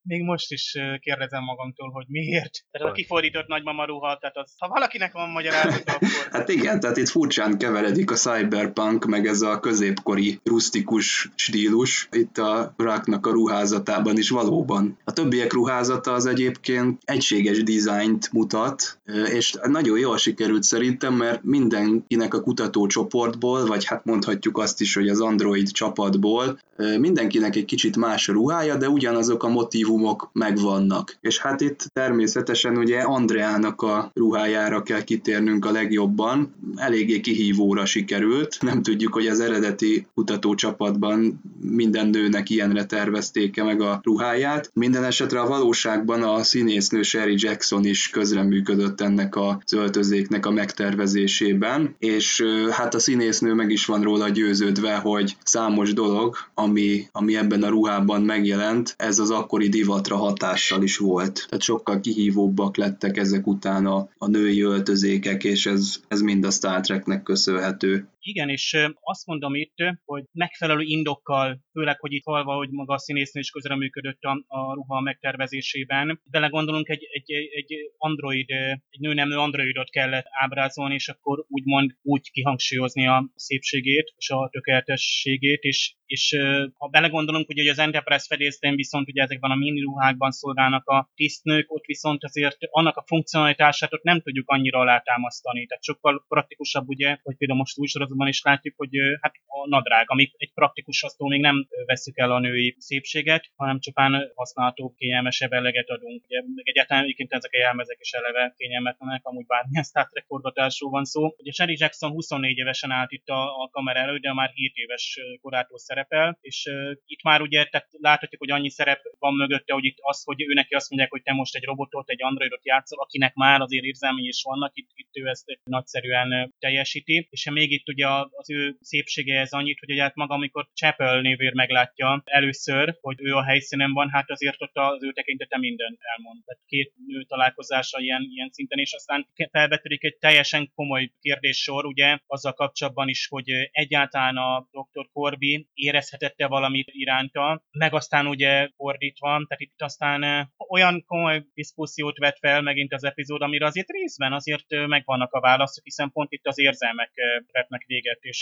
S6: még most is kérdezem magamtól, hogy miért. Tehát a kifordított nagymama ruha, tehát az, ha valakinek van magyarázat, akkor...
S4: hát igen, tehát itt furcsán keveredik a cyberpunk, meg ez a középkori rustikus stílus, itt a Rocknak a ruházatában is valóban. A többiek ruházata az egyébként egységes dizájnt mutat, és nagyon jól sikerült szerintem, mert mindenkinek a kutatócsoportból, vagy hát mondhatjuk azt is, hogy az Android csapatból, mindenkinek egy kicsit más a ruhája, de ugyanazok a motivum motivumok megvannak. És hát itt természetesen ugye Andreának a ruhájára kell kitérnünk a legjobban. Eléggé kihívóra sikerült. Nem tudjuk, hogy az eredeti kutatócsapatban minden nőnek ilyenre tervezték-e meg a ruháját. Minden esetre a valóságban a színésznő Sherry Jackson is közreműködött ennek a öltözéknek a megtervezésében, és hát a színésznő meg is van róla győződve, hogy számos dolog, ami, ami ebben a ruhában megjelent, ez az akkori divatra hatással is volt. Tehát sokkal kihívóbbak lettek ezek után a, a női öltözékek, és ez, ez mind a Star Treknek köszönhető.
S6: Igen, és azt mondom itt, hogy megfelelő indokkal, főleg, hogy itt halva, hogy maga a színésznő is közreműködött a, a ruha megtervezésében. Bele gondolunk, egy, egy, egy android, egy nőnemű androidot kellett ábrázolni, és akkor úgymond úgy kihangsúlyozni a szépségét és a tökéletességét, és, és ha belegondolunk, hogy az Enterprise fedélzetén viszont ugye ezekben a mini ruhákban szolgálnak a tisztnők, ott viszont azért annak a funkcionalitását ott nem tudjuk annyira alátámasztani. Tehát sokkal praktikusabb ugye, hogy például most új epizódban is látjuk, hogy hát a nadrág, amit egy praktikus hasztól még nem veszük el a női szépséget, hanem csupán használható, kényelmesebb eleget adunk. Ugye, meg egyáltalán egyébként ezek a jelmezek is eleve kényelmetlenek, amúgy bármilyen Star Trek van szó. Ugye Sherry Jackson 24 évesen állt itt a, a kamera előtt, de már 7 éves korától szerepel, és uh, itt már ugye tehát láthatjuk, hogy annyi szerep van mögötte, hogy itt az, hogy ő neki azt mondják, hogy te most egy robotot, egy androidot játszol, akinek már azért érzelmei is vannak, itt, itt ő ezt nagyszerűen teljesíti, és még itt ugye az ő szépsége ez annyit, hogy ugye maga, amikor Chapel névér meglátja először, hogy ő a helyszínen van, hát azért ott az ő tekintete mindent elmond. Tehát két nő találkozása ilyen, ilyen szinten, és aztán felvetődik egy teljesen komoly kérdéssor, ugye, azzal kapcsolatban is, hogy egyáltalán a Dr. Corby érezhetette valamit iránta, meg aztán ugye fordítva, tehát itt aztán olyan komoly diszkusziót vet fel megint az epizód, amire azért részben azért megvannak a válaszok, hiszen pont itt az érzelmek vetnek véget, és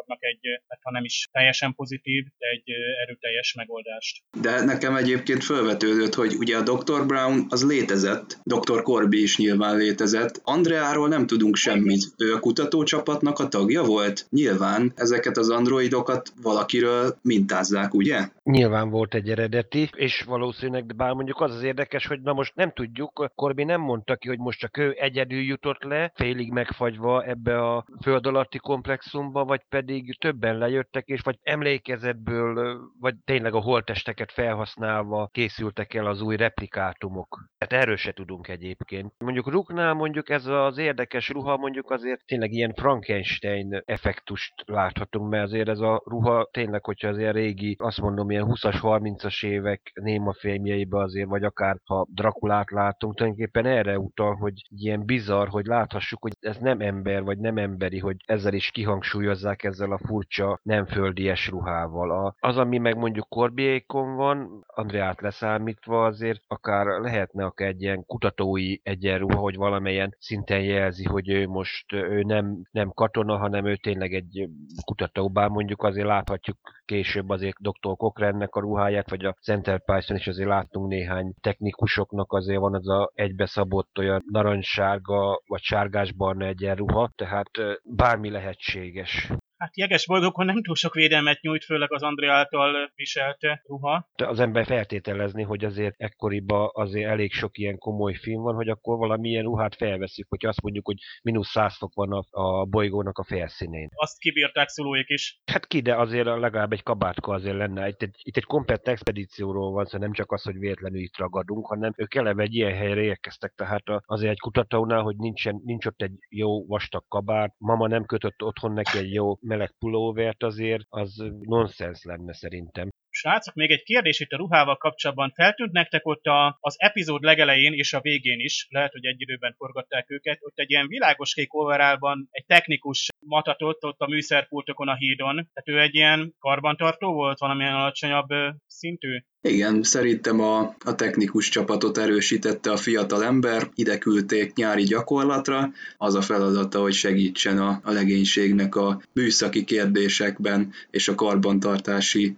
S6: adnak egy, hát ha nem is teljesen pozitív, de egy erőteljes megoldást.
S4: De nekem egyébként felvetődött, hogy ugye a Dr. Brown az létezett, Dr. Corby is nyilván létezett, Andreáról nem tudunk semmit. Ő a kutatócsapatnak a tagja volt? Nyilván ezeket az androidokat valakiről mintázzák, ugye?
S5: Nyilván volt egy eredeti, és valószínűleg, de bár mondjuk az az érdekes, hogy na most nem tudjuk, Corby nem mondta ki, hogy most csak ő egyedül jutott le, félig megfagyva ebbe a föld alatti komplexumba, vagy pedig többen lejöttek, és vagy emlékezetből, vagy tényleg a holtesteket felhasználva készültek el az új replikátumok. Tehát erről se tudunk egyébként. Mondjuk Ruknál mondjuk ez az érdekes ruha mondjuk azért tényleg ilyen Frankenstein effektust láthatunk, mert azért ez a ruha tényleg, hogyha az ilyen régi, azt mondom, ilyen 20-as, 30-as évek néma filmjeibe azért, vagy akár ha Drakulát látunk, tulajdonképpen erre utal, hogy ilyen bizarr, hogy láthassuk, hogy ez nem ember, vagy nem emberi, hogy ezzel is kihangsúlyozzák ezzel a furcsa, nem földies ruhával. A, az, ami meg mondjuk Korbiékon van, Andreát leszámítva azért akár lehetne akár egy ilyen kutatói egyenruha, hogy valamelyen szinten jelzi, hogy ő most ő nem, nem katona, hanem ő tényleg egy kutató, bár mondjuk azért láthatjuk később azért Dr. Cochrannek a ruháját, vagy a Center Python is azért láttunk néhány technikusoknak azért van az a egybeszabott olyan narancssárga vagy sárgás-barna egyenruha, tehát bármi lehetséges
S6: hát jeges boldogon nem túl sok védelmet nyújt, főleg az André által viselt ruha.
S5: De az ember feltételezni, hogy azért ekkoriban azért elég sok ilyen komoly film van, hogy akkor valamilyen ruhát felveszik, hogy azt mondjuk, hogy mínusz 100 fok van a, a bolygónak a felszínén.
S6: Azt kibírták szülőik is.
S5: Hát ki, de azért legalább egy kabátka azért lenne. Itt egy, itt egy komplett expedícióról van szó, nem csak az, hogy véletlenül itt ragadunk, hanem ők eleve egy ilyen helyre érkeztek, tehát azért egy kutatónál, hogy nincsen, nincs ott egy jó vastag kabát, mama nem kötött otthon neki egy jó meleg pulóvert azért, az nonsens lenne szerintem.
S6: Srácok, még egy kérdés itt a ruhával kapcsolatban. Feltűnt nektek ott a, az epizód legelején és a végén is, lehet, hogy egy időben forgatták őket, ott egy ilyen világos kék overálban egy technikus matatott ott a műszerpultokon a hídon. Tehát ő egy ilyen karbantartó volt, valamilyen alacsonyabb szintű?
S4: Igen, szerintem a, a technikus csapatot erősítette a fiatal ember, ide küldték nyári gyakorlatra, az a feladata, hogy segítsen a, a legénységnek a műszaki kérdésekben és a karbantartási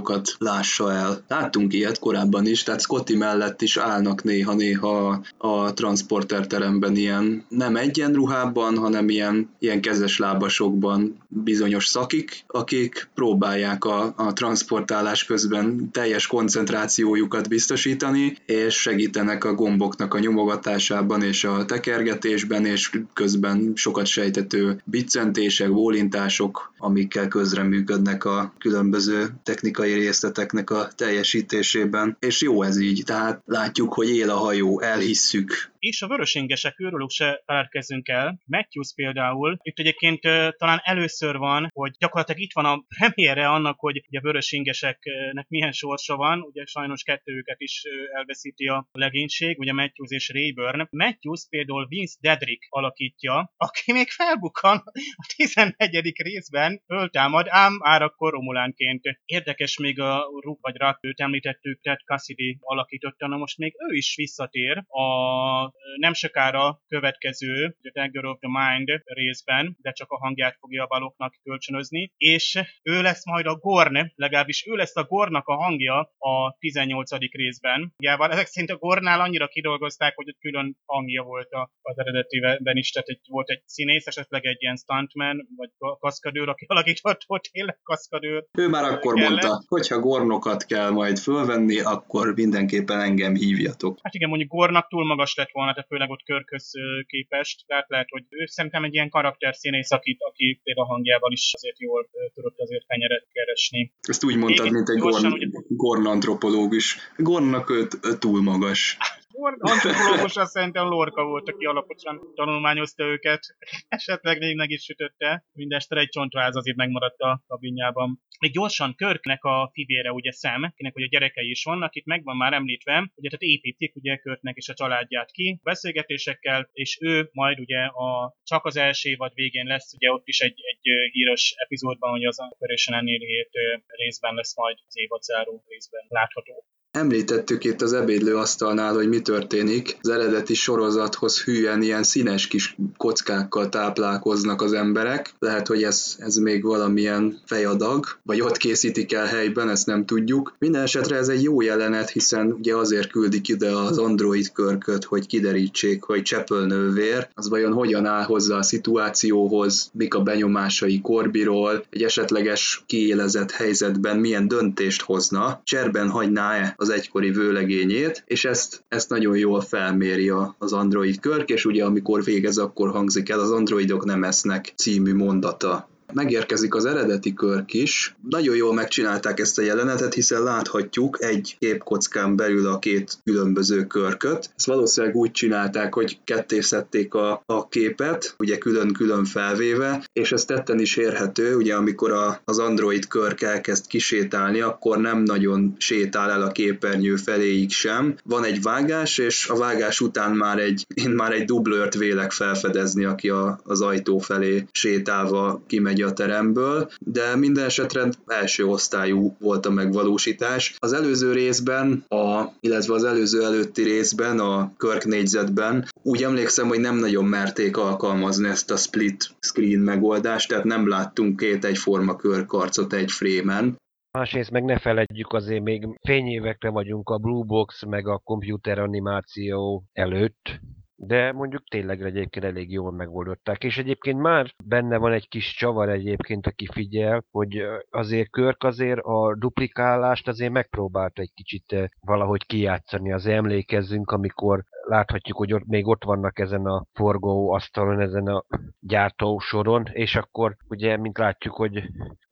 S4: munkálatokat lássa el. Láttunk ilyet korábban is, tehát Scotty mellett is állnak néha-néha a transporterteremben ilyen nem egyenruhában, hanem ilyen, ilyen kezes lábasokban bizonyos szakik, akik próbálják a, a transportálás közben teljes koncentrációjukat biztosítani, és segítenek a gomboknak a nyomogatásában és a tekergetésben, és közben sokat sejtető biccentések, bólintások, amikkel közreműködnek a különböző technikai részleteknek a teljesítésében. És jó ez így, tehát látjuk, hogy él a hajó, elhisszük,
S6: és a vörösingesek őrülük se feledkezzünk el. Matthews például, itt egyébként talán először van, hogy gyakorlatilag itt van a premiére annak, hogy a vörösingeseknek milyen sorsa van, ugye sajnos kettőjüket is elveszíti a legénység, ugye Matthews és Rayburn. Matthews például Vince Dedrick alakítja, aki még felbukkan a 11. részben, föltámad, ám árakkor Romulánként. Érdekes még a Ruk vagy Rak, őt említettük, tehát Cassidy alakította, na most még ő is visszatér a a nem sokára következő The Dagger of the Mind részben, de csak a hangját fogja a baloknak kölcsönözni, és ő lesz majd a Gorn, legalábbis ő lesz a Gornak a hangja a 18. részben. Jával ezek szerint a Gornál annyira kidolgozták, hogy ott külön hangja volt az eredetiben is, tehát egy, volt egy színész, esetleg egy ilyen stuntman, vagy kaszkadőr, aki alakított volt tényleg kaszkadőr.
S4: Ő már akkor kellett. mondta, hogyha Gornokat kell majd fölvenni, akkor mindenképpen engem hívjatok.
S6: Hát igen, mondjuk Gornak túl magas lett volna, tehát főleg ott körköz képest, tehát lehet, hogy ő szerintem egy ilyen karakterszínész, akit, aki a hangjával is azért jól tudott azért fenyeret keresni.
S4: Ezt úgy mondtad, Én mint egy gorn, ugye... gornantropológus. Gornnak őt túl magas.
S6: Antropológusan szerintem Lorca volt, aki alaposan tanulmányozta őket. Esetleg még meg is sütötte. Mindestre egy csontváz azért megmaradt a kabinjában. Még gyorsan Körknek a fivére, ugye Sam, akinek ugye gyerekei is vannak, itt megvan már említve, ugye tehát építik ugye Körknek és a családját ki beszélgetésekkel, és ő majd ugye a, csak az első évad végén lesz, ugye ott is egy, egy híres epizódban, hogy az Operation Annihilate részben lesz majd az évad záró részben látható.
S4: Említettük itt az ebédlőasztalnál, hogy mi történik. Az eredeti sorozathoz hűen ilyen színes kis kockákkal táplálkoznak az emberek. Lehet, hogy ez, ez még valamilyen fejadag, vagy ott készítik el helyben, ezt nem tudjuk. Minden esetre ez egy jó jelenet, hiszen ugye azért küldik ide az android körköt, hogy kiderítsék, hogy csepölnővér, az vajon hogyan áll hozzá a szituációhoz, mik a benyomásai Korbiról, egy esetleges kiélezett helyzetben milyen döntést hozna, cserben hagyná-e az egykori vőlegényét, és ezt, ezt nagyon jól felméri az android körk, és ugye amikor végez, akkor hangzik el az androidok nem esznek című mondata megérkezik az eredeti körk is. Nagyon jól megcsinálták ezt a jelenetet, hiszen láthatjuk egy képkockán belül a két különböző körköt. Ezt valószínűleg úgy csinálták, hogy ketté a, a képet, ugye külön-külön felvéve, és ez tetten is érhető, ugye amikor a, az Android körk elkezd kisétálni, akkor nem nagyon sétál el a képernyő feléig sem. Van egy vágás, és a vágás után már egy, én már egy dublört vélek felfedezni, aki a, az ajtó felé sétálva kimegy ki a teremből, de minden esetre első osztályú volt a megvalósítás. Az előző részben, a, illetve az előző előtti részben, a Kirk négyzetben úgy emlékszem, hogy nem nagyon merték alkalmazni ezt a split screen megoldást, tehát nem láttunk két egyforma körkarcot egy frémen,
S5: Másrészt meg ne feledjük, azért még fényévekre vagyunk a Blue Box meg a komputer animáció előtt, de mondjuk tényleg egyébként elég jól megoldották. És egyébként már benne van egy kis csavar egyébként, aki figyel, hogy azért Körk azért a duplikálást azért megpróbált egy kicsit valahogy kijátszani. Az emlékezzünk, amikor láthatjuk, hogy ott, még ott vannak ezen a forgó asztalon, ezen a gyártó soron, és akkor ugye, mint látjuk, hogy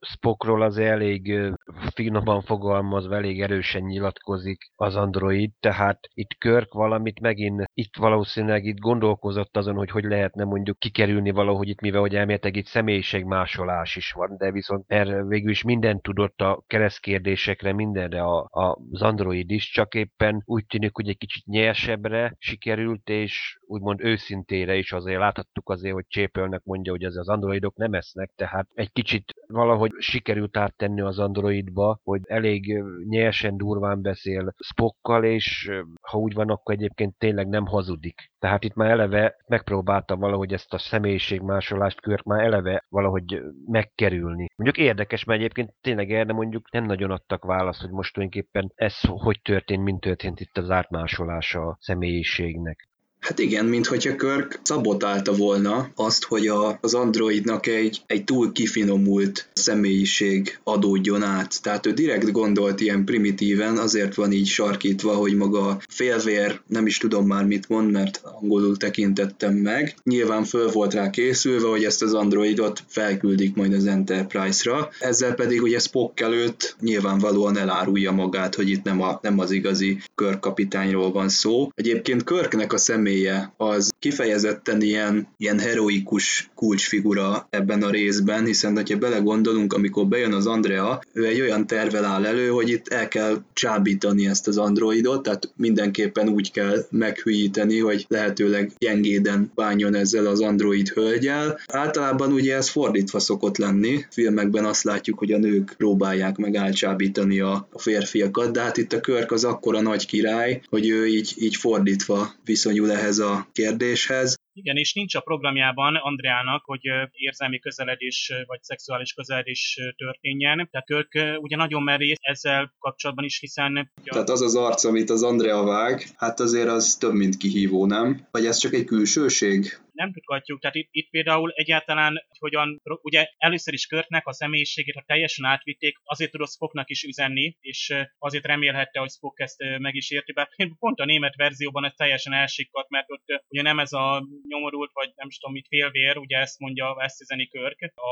S5: Spockról az elég finoman fogalmazva, elég erősen nyilatkozik az android, tehát itt Körk valamit megint, itt valószínűleg itt gondolkozott azon, hogy hogy lehetne mondjuk kikerülni valahogy itt, mivel hogy elméletek itt személyiségmásolás is van, de viszont erre végül is mindent tudott a keresztkérdésekre, mindenre a, a, az android is, csak éppen úgy tűnik, hogy egy kicsit nyersebbre sikerült, és úgymond őszintére is azért láthattuk azért, hogy Csépölnek mondja, hogy ez az androidok nem esznek, tehát egy kicsit valahogy sikerült áttenni az androidba, hogy elég nyersen, durván beszél Spockkal, és ha úgy van, akkor egyébként tényleg nem hazudik. Tehát itt már eleve megpróbálta valahogy ezt a személyiségmásolást kört már eleve valahogy megkerülni. Mondjuk érdekes, mert egyébként tényleg erre mondjuk nem nagyon adtak választ, hogy most tulajdonképpen ez hogy történt, mint történt itt az átmásolása a személyiségnek.
S4: Hát igen, mintha Körk szabotálta volna azt, hogy a, az androidnak egy, egy túl kifinomult személyiség adódjon át. Tehát ő direkt gondolt ilyen primitíven, azért van így sarkítva, hogy maga félvér, nem is tudom már mit mond, mert angolul tekintettem meg. Nyilván föl volt rá készülve, hogy ezt az androidot felküldik majd az Enterprise-ra. Ezzel pedig ugye Spock előtt nyilvánvalóan elárulja magát, hogy itt nem, a, nem az igazi körkapitányról van szó. Egyébként Körknek a személy személye az kifejezetten ilyen, ilyen heroikus kulcsfigura ebben a részben, hiszen hogyha belegondolunk, amikor bejön az Andrea, ő egy olyan tervel áll elő, hogy itt el kell csábítani ezt az androidot, tehát mindenképpen úgy kell meghűíteni, hogy lehetőleg gyengéden bánjon ezzel az android hölgyel. Általában ugye ez fordítva szokott lenni, filmekben azt látjuk, hogy a nők próbálják meg elcsábítani a férfiakat, de hát itt a Körk az akkora nagy király, hogy ő így, így fordítva viszonyul ehhez a kérdéshez.
S6: Igen, és nincs a programjában Andreának, hogy érzelmi közeledés vagy szexuális közeledés történjen. Tehát ők ugye nagyon merész ezzel kapcsolatban is, hiszen...
S4: Tehát az az arc, amit az Andrea vág, hát azért az több, mint kihívó, nem? Vagy ez csak egy külsőség?
S6: Nem tudhatjuk. Tehát itt, itt például egyáltalán, hogyan, ugye először is Körtnek a személyiségét, ha teljesen átvitték, azért tudott Spocknak is üzenni, és azért remélhette, hogy Spock ezt meg is érti. Bár pont a német verzióban ez teljesen elsikkadt, mert ott ugye nem ez a nyomorult, vagy nem tudom mit félvér, ugye ezt mondja ezt üzeni Körk, a,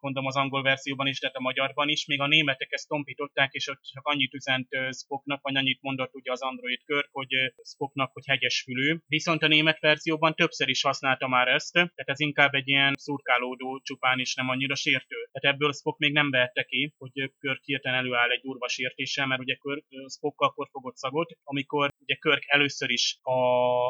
S6: mondom az angol verzióban is, de a magyarban is, még a németek ezt tompították, és ott csak annyit üzent Spocknak, vagy annyit mondott ugye az Android Körk, hogy Spocknak, hogy hegyes fülű. Viszont a német verzióban többször is használta mondta már ezt, tehát ez inkább egy ilyen szurkálódó csupán is nem annyira sértő. Tehát ebből Spock még nem vehette ki, hogy Körk hirtelen előáll egy durva sértéssel, mert ugye Körk, Spock akkor fogott szagot, amikor ugye Körk először is a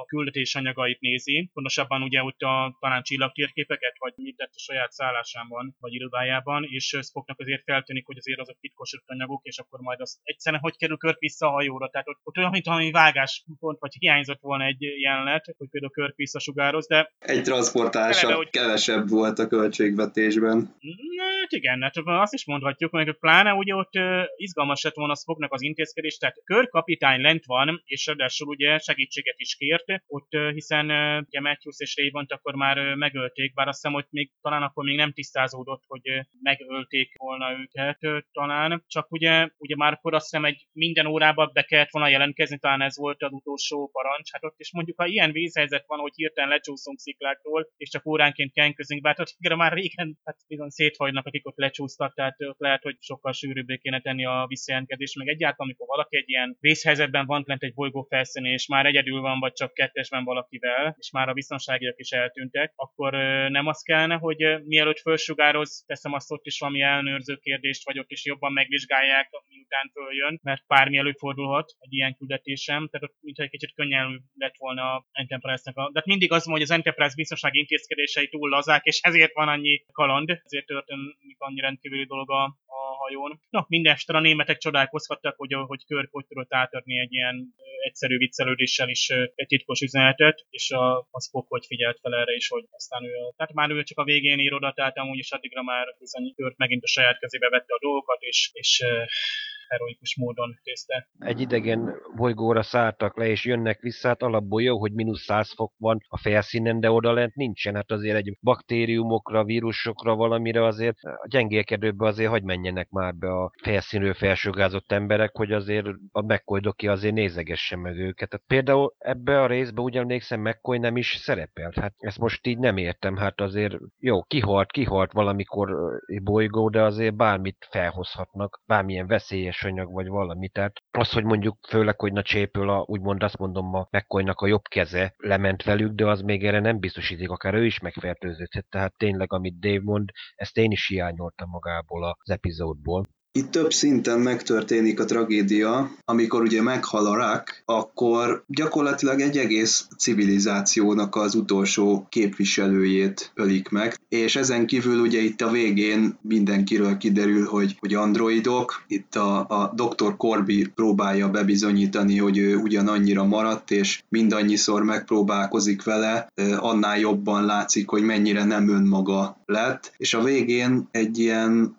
S6: küldetés anyagait nézi, pontosabban ugye ott a talán csillagtérképeket, vagy mit tett a saját szállásában, vagy irodájában, és Spocknak azért feltűnik, hogy azért azok titkosított anyagok, és akkor majd azt egyszerűen hogy kerül Körk vissza a hajóra. Tehát ott, ott olyan, mint valami vágáspont, vagy hiányzott volna egy jelenet, hogy például Körk visszasugároz, de
S4: egy transportása hogy... kevesebb volt a költségvetésben.
S6: Hát igen, hát azt is mondhatjuk, hogy pláne ugye ott izgalmas lett volna Spocknak az intézkedés, tehát körkapitány lent van, és ráadásul ugye segítséget is kért, ott hiszen ugye Matthews és Raymond akkor már megölték, bár azt hiszem, hogy még talán akkor még nem tisztázódott, hogy megölték volna őket talán, csak ugye, ugye már akkor azt hiszem egy minden órában be kellett volna jelentkezni, talán ez volt az utolsó parancs, hát ott is mondjuk, ha ilyen vízhelyzet van, hogy hirtelen lecsúszunk sziklákról, és csak óránként kenközünk, bár ott már régen hát bizony széthagynak, akik ott lecsúsztak, tehát ott lehet, hogy sokkal sűrűbbé kéne tenni a visszajelentkezést, meg egyáltalán, amikor valaki egy ilyen vészhelyzetben van lent egy bolygó felszínén, és már egyedül van, vagy csak kettesben valakivel, és már a biztonságiak is eltűntek, akkor nem az kellene, hogy mielőtt fölsugároz, teszem azt ott is valami elnőrző kérdést, vagy ott is jobban megvizsgálják, miután följön, mert bármi előfordulhat egy ilyen küldetésem, tehát ott mintha egy kicsit könnyen lett volna a Enterprise-nek. A... De hát mindig az hogy az Enterprise biztonsági intézkedései túl lazák, és ezért van annyi kaland, ezért történik annyi rendkívüli dolog a hajón. No, mindestre a németek csodálkozhattak, hogy, hogy Körk hogy tudott átadni egy ilyen egyszerű viccelődéssel is egy titkos üzenetet, és a, a Spock hogy figyelt fel erre is, hogy aztán ő, tehát már ő csak a végén ír oda, tehát amúgy is addigra már bizony Körk megint a saját kezébe vette a dolgokat, és, és heroikus módon tészte.
S5: Egy idegen bolygóra szálltak le, és jönnek vissza, hát alapból jó, hogy mínusz 100 fok van a felszínen, de oda lent nincsen. Hát azért egy baktériumokra, vírusokra, valamire azért a gyengélkedőbe azért hagy menjenek már be a felszínről felsugázott emberek, hogy azért a McCoy azért nézegesse meg őket. Tehát például ebbe a részbe úgy emlékszem, McCoy nem is szerepelt. Hát ezt most így nem értem. Hát azért jó, kihalt, kihalt valamikor bolygó, de azért bármit felhozhatnak, bármilyen veszélyes anyag vagy valami. Tehát az, hogy mondjuk főleg, hogy na csépül a, úgymond azt mondom, a McCoynak a jobb keze lement velük, de az még erre nem biztosítik, akár ő is megfertőződhet. Tehát tényleg, amit Dave mond, ezt én is hiányoltam magából az epizódból.
S4: Itt több szinten megtörténik a tragédia, amikor ugye meghal a rak, akkor gyakorlatilag egy egész civilizációnak az utolsó képviselőjét ölik meg, és ezen kívül ugye itt a végén mindenkiről kiderül, hogy, hogy androidok, itt a, a Dr. Corby próbálja bebizonyítani, hogy ő ugyanannyira maradt, és mindannyiszor megpróbálkozik vele, annál jobban látszik, hogy mennyire nem önmaga lett, és a végén egy ilyen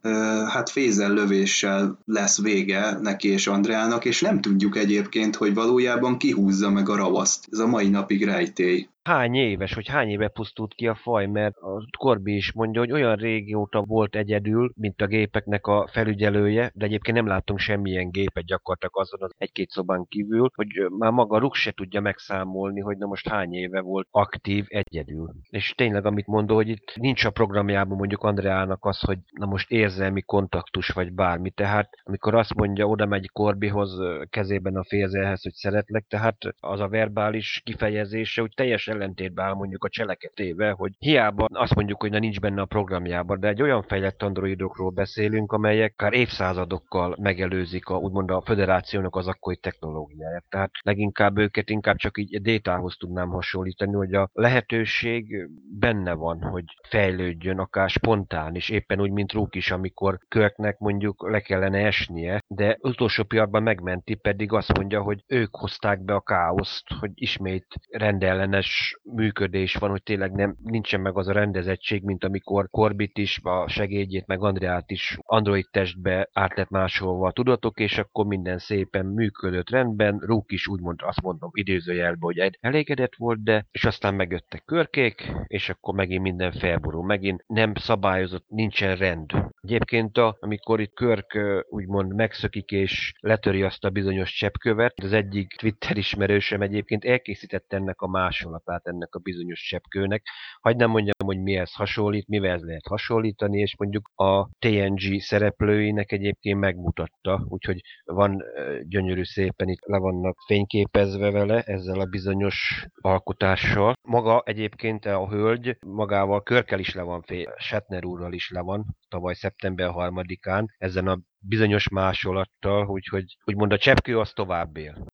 S4: hát fézellövés döntéssel lesz vége neki és Andreának, és nem tudjuk egyébként, hogy valójában kihúzza meg a ravaszt. Ez a mai napig rejtély
S5: hány éves, hogy hány éve pusztult ki a faj, mert a Korbi is mondja, hogy olyan régóta volt egyedül, mint a gépeknek a felügyelője, de egyébként nem látunk semmilyen gépet gyakorlatilag azon az egy-két szobán kívül, hogy már maga Ruk se tudja megszámolni, hogy na most hány éve volt aktív egyedül. És tényleg, amit mondó, hogy itt nincs a programjában mondjuk Andreának az, hogy na most érzelmi kontaktus vagy bármi. Tehát amikor azt mondja, oda megy Korbihoz kezében a félzelhez, hogy szeretlek, tehát az a verbális kifejezése, hogy teljesen ellentétbe áll mondjuk a cseleketével, hogy hiába azt mondjuk, hogy na nincs benne a programjában, de egy olyan fejlett androidokról beszélünk, amelyek akár évszázadokkal megelőzik a, úgymond a föderációnak az akkori technológiáját. Tehát leginkább őket inkább csak így détához tudnám hasonlítani, hogy a lehetőség benne van, hogy fejlődjön, akár spontán is, éppen úgy, mint Rúk is, amikor Körknek mondjuk le kellene esnie, de utolsó pillanatban megmenti, pedig azt mondja, hogy ők hozták be a káoszt, hogy ismét rendellenes működés van, hogy tényleg nem, nincsen meg az a rendezettség, mint amikor Corbit is, a segédjét, meg Andreát is android testbe át lett másolva a tudatok, és akkor minden szépen működött rendben, Rúk is úgymond azt mondom idézőjelbe, hogy elégedett volt, de és aztán megjöttek körkék, és akkor megint minden felborul, megint nem szabályozott, nincsen rend. Egyébként, a, amikor itt Körk úgymond megszökik és letöri azt a bizonyos cseppkövet, az egyik Twitter ismerősem egyébként elkészítette ennek a másolatát ennek a bizonyos cseppkőnek. Hagy nem mondjam, hogy mihez hasonlít, mivel lehet hasonlítani, és mondjuk a TNG szereplőinek egyébként megmutatta, úgyhogy van gyönyörű szépen itt le vannak fényképezve vele ezzel a bizonyos alkotással. Maga egyébként a hölgy magával Körkel is le van, Shatner úrral is le van, tavaly szeptember 3-án, ezen a bizonyos másolattal, úgyhogy úgymond a cseppkő az tovább él.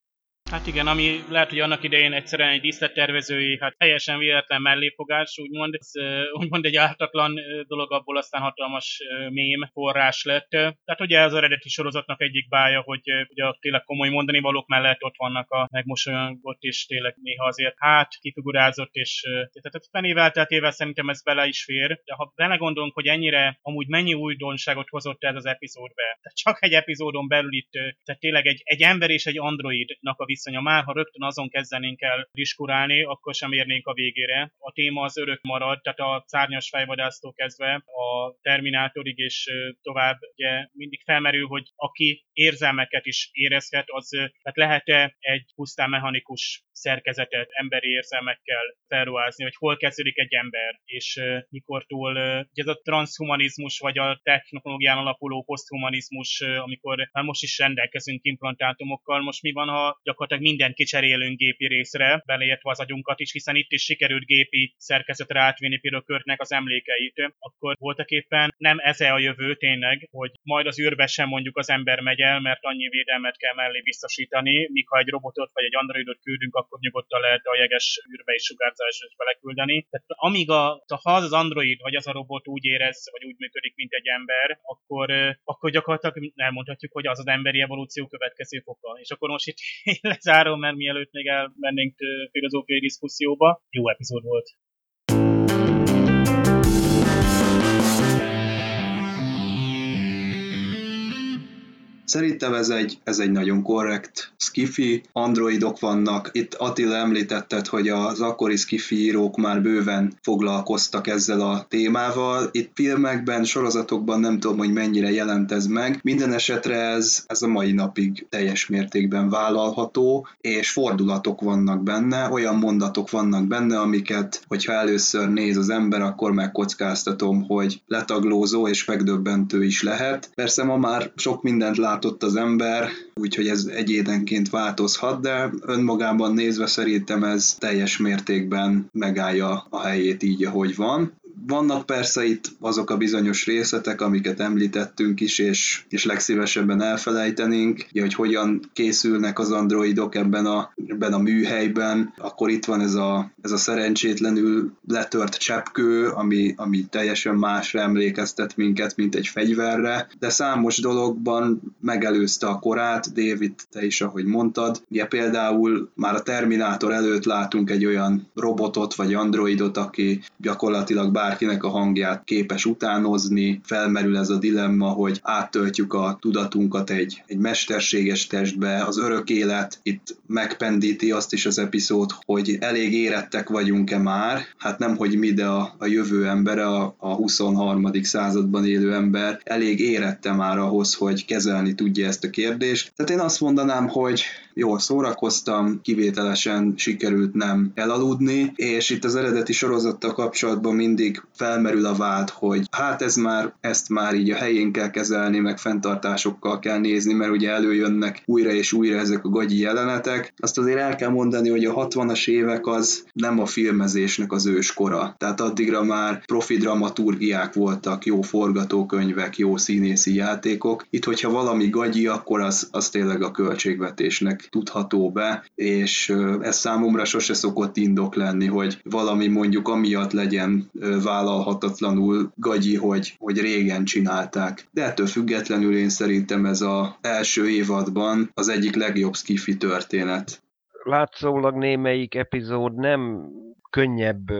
S6: Hát igen, ami lehet, hogy annak idején egyszerűen egy díszlettervezői, hát teljesen véletlen melléfogás, úgymond, ez, úgymond egy ártatlan dolog, abból aztán hatalmas mém forrás lett. Tehát ugye az eredeti sorozatnak egyik bája, hogy ugye tényleg komoly mondani valók mellett ott vannak a megmosolyogott, és tényleg néha azért hát kifigurázott, és tehát fenével teltével szerintem ez bele is fér, de ha belegondolunk, hogy ennyire amúgy mennyi újdonságot hozott ez az epizódbe, tehát csak egy epizódon belül itt, tehát tényleg egy, egy ember és egy androidnak a viszonya már, ha rögtön azon kezdenénk el diskurálni, akkor sem érnénk a végére. A téma az örök marad, tehát a szárnyas fejvadásztól kezdve a Terminátorig és tovább ugye mindig felmerül, hogy aki érzelmeket is érezhet, az tehát lehet-e egy pusztán mechanikus szerkezetet emberi érzelmekkel felruházni, hogy hol kezdődik egy ember, és mikortól uh, ez a transhumanizmus, vagy a technológián alapuló poszthumanizmus, amikor már most is rendelkezünk implantátumokkal, most mi van, ha gyakorlatilag mindent kicserélünk gépi részre, beleértve az agyunkat is, hiszen itt is sikerült gépi szerkezetre átvinni például Körtnek az emlékeit, akkor voltak éppen nem ez a jövő tényleg, hogy majd az űrbe sem mondjuk az ember megy el, mert annyi védelmet kell mellé biztosítani, míg ha egy robotot vagy egy androidot küldünk, akkor nyugodtan lehet a jeges űrbe is sugárzásra is beleküldeni. Tehát amíg a, ha az az android vagy az a robot úgy érez, vagy úgy működik, mint egy ember, akkor, akkor gyakorlatilag elmondhatjuk, hogy az az emberi evolúció következő foka. És akkor most itt lezárom, mert mielőtt még elmennénk filozófiai diszkuszióba. Jó epizód volt.
S4: Szerintem ez egy, ez egy nagyon korrekt skifi, androidok vannak. Itt Attila említetted, hogy az akkori skifi írók már bőven foglalkoztak ezzel a témával. Itt filmekben, sorozatokban nem tudom, hogy mennyire jelent ez meg. Minden esetre ez, ez a mai napig teljes mértékben vállalható, és fordulatok vannak benne, olyan mondatok vannak benne, amiket, hogyha először néz az ember, akkor megkockáztatom, hogy letaglózó és megdöbbentő is lehet. Persze ma már sok mindent lát látott az ember, úgyhogy ez egyédenként változhat, de önmagában nézve szerintem ez teljes mértékben megállja a helyét így, ahogy van. Vannak persze itt azok a bizonyos részletek, amiket említettünk is, és, és legszívesebben elfelejtenénk, hogy hogyan készülnek az androidok ebben a, ebben a műhelyben, akkor itt van ez a, ez a szerencsétlenül letört cseppkő, ami, ami teljesen másra emlékeztet minket, mint egy fegyverre, de számos dologban megelőzte a korát, David, te is, ahogy mondtad. Ugye például már a Terminátor előtt látunk egy olyan robotot vagy androidot, aki gyakorlatilag bár bárkinek a hangját képes utánozni, felmerül ez a dilemma, hogy áttöltjük a tudatunkat egy, egy mesterséges testbe, az örök élet itt megpendíti azt is az epizód, hogy elég érettek vagyunk-e már, hát nem, hogy mi, de a, a jövő embere, a, a 23. században élő ember elég érette már ahhoz, hogy kezelni tudja ezt a kérdést. Tehát én azt mondanám, hogy jól szórakoztam, kivételesen sikerült nem elaludni, és itt az eredeti sorozattal kapcsolatban mindig mindig felmerül a vád, hogy hát ez már, ezt már így a helyén kell kezelni, meg fenntartásokkal kell nézni, mert ugye előjönnek újra és újra ezek a gagyi jelenetek. Azt azért el kell mondani, hogy a 60-as évek az nem a filmezésnek az őskora. Tehát addigra már profi dramaturgiák voltak, jó forgatókönyvek, jó színészi játékok. Itt, hogyha valami gagyi, akkor az, az tényleg a költségvetésnek tudható be, és ez számomra sose szokott indok lenni, hogy valami mondjuk amiatt legyen vállalhatatlanul gagyi, hogy, hogy régen csinálták. De ettől függetlenül én szerintem ez az első évadban az egyik legjobb skifi történet.
S5: Látszólag némelyik epizód nem könnyebb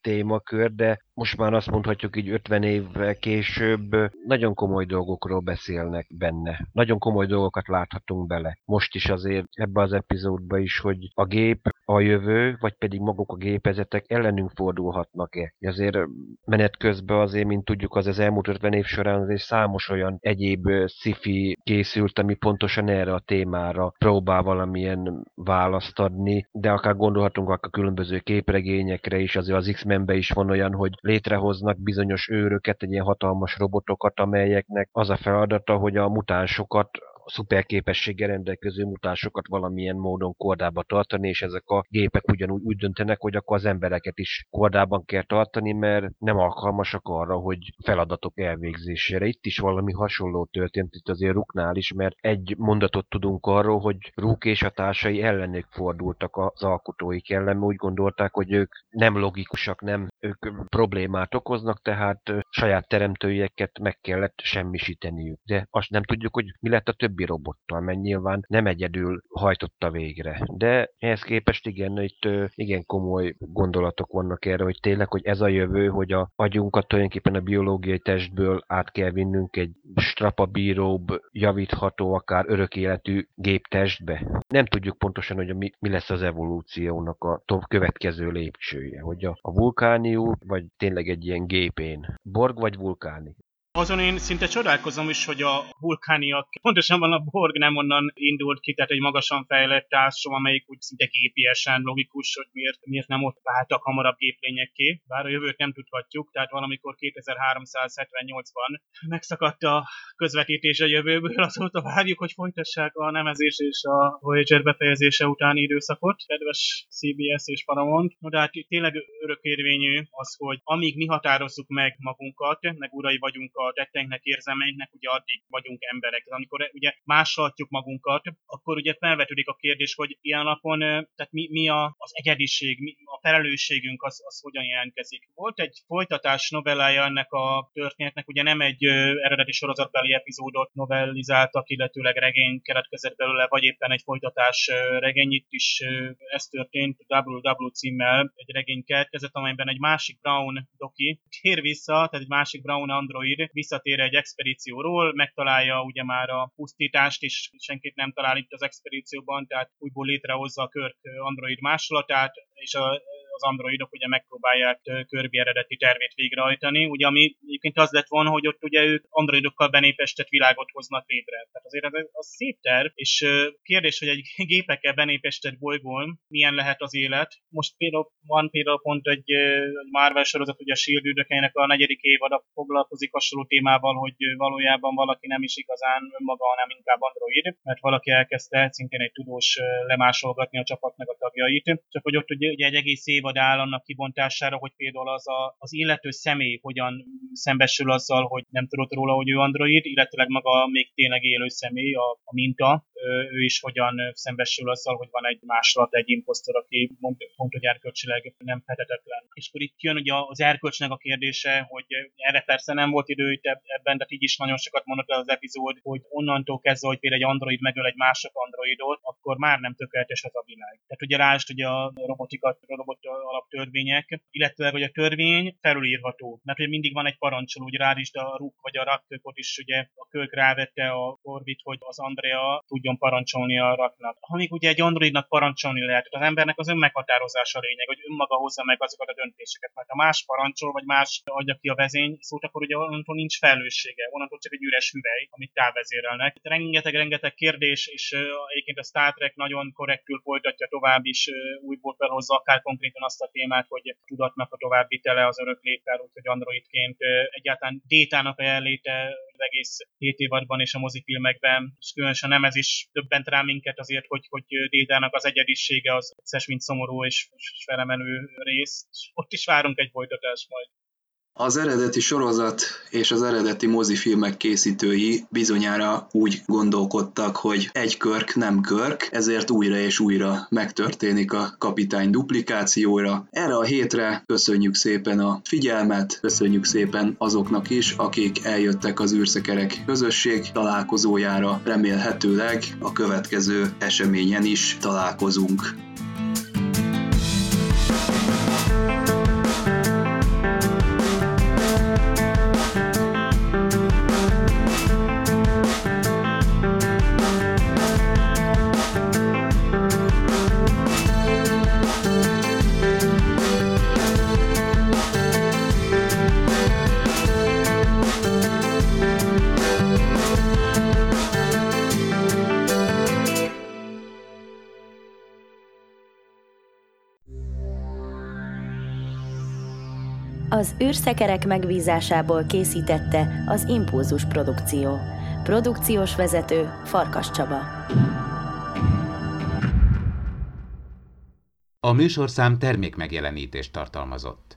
S5: témakör, de most már azt mondhatjuk így 50 évvel később, nagyon komoly dolgokról beszélnek benne. Nagyon komoly dolgokat láthatunk bele. Most is azért ebbe az epizódba is, hogy a gép a jövő, vagy pedig maguk a gépezetek ellenünk fordulhatnak-e. Azért menet közben azért, mint tudjuk, az az elmúlt 50 év során azért számos olyan egyéb sci készült, ami pontosan erre a témára próbál valamilyen választ adni, de akár gondolhatunk akár különböző képregényekre is, azért az X-Menbe is van olyan, hogy létrehoznak bizonyos őröket, egy ilyen hatalmas robotokat, amelyeknek az a feladata, hogy a mutánsokat szuperképességgel rendelkező mutásokat valamilyen módon kordába tartani, és ezek a gépek ugyanúgy úgy döntenek, hogy akkor az embereket is kordában kell tartani, mert nem alkalmasak arra, hogy feladatok elvégzésére. Itt is valami hasonló történt itt azért Ruknál is, mert egy mondatot tudunk arról, hogy Ruk és a társai ellenük fordultak az alkotóik ellen, úgy gondolták, hogy ők nem logikusak, nem ők problémát okoznak, tehát saját teremtőjeket meg kellett semmisíteniük. De azt nem tudjuk, hogy mi lett a többi robottal, mert nyilván nem egyedül hajtotta végre. De ehhez képest igen, itt igen komoly gondolatok vannak erre, hogy tényleg, hogy ez a jövő, hogy a agyunkat tulajdonképpen a biológiai testből át kell vinnünk egy strapabíróbb, javítható, akár örök életű géptestbe. Nem tudjuk pontosan, hogy mi, mi lesz az evolúciónak a következő lépcsője, hogy a, a vulkániú, vagy tényleg egy ilyen gépén. Borg vagy vulkáni?
S6: Azon én szinte csodálkozom is, hogy a vulkániak, pontosan van a Borg nem onnan indult ki, tehát egy magasan fejlett társadalom, amelyik úgy szinte gépiesen logikus, hogy miért, miért nem ott váltak hamarabb géplényekké, bár a jövőt nem tudhatjuk, tehát valamikor 2378-ban megszakadt a közvetítés a jövőből, azóta várjuk, hogy folytassák a nemezés és a Voyager befejezése utáni időszakot, kedves CBS és Paramount. No, de hát tényleg örökérvényű az, hogy amíg mi határozzuk meg magunkat, meg urai vagyunk a tetteinknek, érzelmeinknek, ugye addig vagyunk emberek. Amikor ugye másolhatjuk magunkat, akkor ugye felvetődik a kérdés, hogy ilyen napon, tehát mi, mi a, az egyediség, mi, a felelősségünk, az, az hogyan jelentkezik. Volt egy folytatás novellája ennek a történetnek, ugye nem egy eredeti sorozatbeli epizódot novellizáltak, illetőleg regény keletkezett belőle, vagy éppen egy folytatás regény, itt is ez történt, WW címmel egy regény keletkezett, amelyben egy másik Brown doki tér vissza, tehát egy másik Brown android visszatér egy expedícióról, megtalálja ugye már a pusztítást, és senkit nem talál itt az expedícióban, tehát újból létrehozza a Körk android másolatát, és a az androidok ugye megpróbálják Kirby eredeti tervét végrehajtani, ugye ami egyébként az lett volna, hogy ott ugye ők androidokkal benépestett világot hoznak létre. Tehát azért ez az szép terv, és kérdés, hogy egy gépekkel benépestett bolygón milyen lehet az élet. Most például van például pont egy Marvel sorozat, ugye a Shield üldökeinek a negyedik évada foglalkozik hasonló témával, hogy valójában valaki nem is igazán önmaga, hanem inkább android, mert valaki elkezdte szintén egy tudós lemásolgatni a csapatnak a tagjait, csak hogy ott ugye egy egész év évad áll annak kibontására, hogy például az, a, az illető személy hogyan szembesül azzal, hogy nem tudott róla, hogy ő android, illetőleg maga még tényleg élő személy, a, a minta, ő is hogyan szembesül azzal, hogy van egy másolat, egy imposztor, aki mond, pont, hogy erkölcsileg nem fedetetlen. És akkor itt jön ugye az erkölcsnek a kérdése, hogy erre persze nem volt idő itt ebben, de így is nagyon sokat mondott az epizód, hogy onnantól kezdve, hogy például egy android megöl egy másik androidot, akkor már nem tökéletes az a világ. Tehát ugye rást ugye a robotikat, a robot alaptörvények, illetve hogy a törvény felülírható. Mert ugye mindig van egy parancsoló, hogy rád is, de a Ruk vagy a Rakkőkot is ugye a kölk rávette a Korvit, hogy az Andrea tudjon tudjon parancsolni a raknak. Amíg ugye egy androidnak parancsolni lehet, az embernek az önmeghatározása lényeg, hogy önmaga hozza meg azokat a döntéseket. Mert ha más parancsol, vagy más adja ki a vezény szót, akkor ugye onnantól nincs felelőssége, onnantól csak egy üres hüvely, amit távezérelnek. Rengeteg-rengeteg kérdés, és egyébként a Star Trek nagyon korrektül folytatja tovább is, újból felhozza akár konkrétan azt a témát, hogy tudatnak a továbbvitele az örök léttel, úgyhogy androidként egyáltalán détának a jelenléte egész 7 évadban és a mozifilmekben, és különösen nem ez is többent rá minket azért, hogy, hogy Détának az egyedisége az összes, mint szomorú és felemelő rész. Ott is várunk egy folytatást majd.
S4: Az eredeti sorozat és az eredeti mozifilmek készítői bizonyára úgy gondolkodtak, hogy egy körk nem körk, ezért újra és újra megtörténik a kapitány duplikációra. Erre a hétre köszönjük szépen a figyelmet, köszönjük szépen azoknak is, akik eljöttek az űrszekerek közösség találkozójára, remélhetőleg a következő eseményen is találkozunk.
S2: Az űrszekerek megbízásából készítette az Impulzus Produkció. Produkciós vezető Farkas Csaba.
S1: A műsorszám termékmegjelenítést tartalmazott.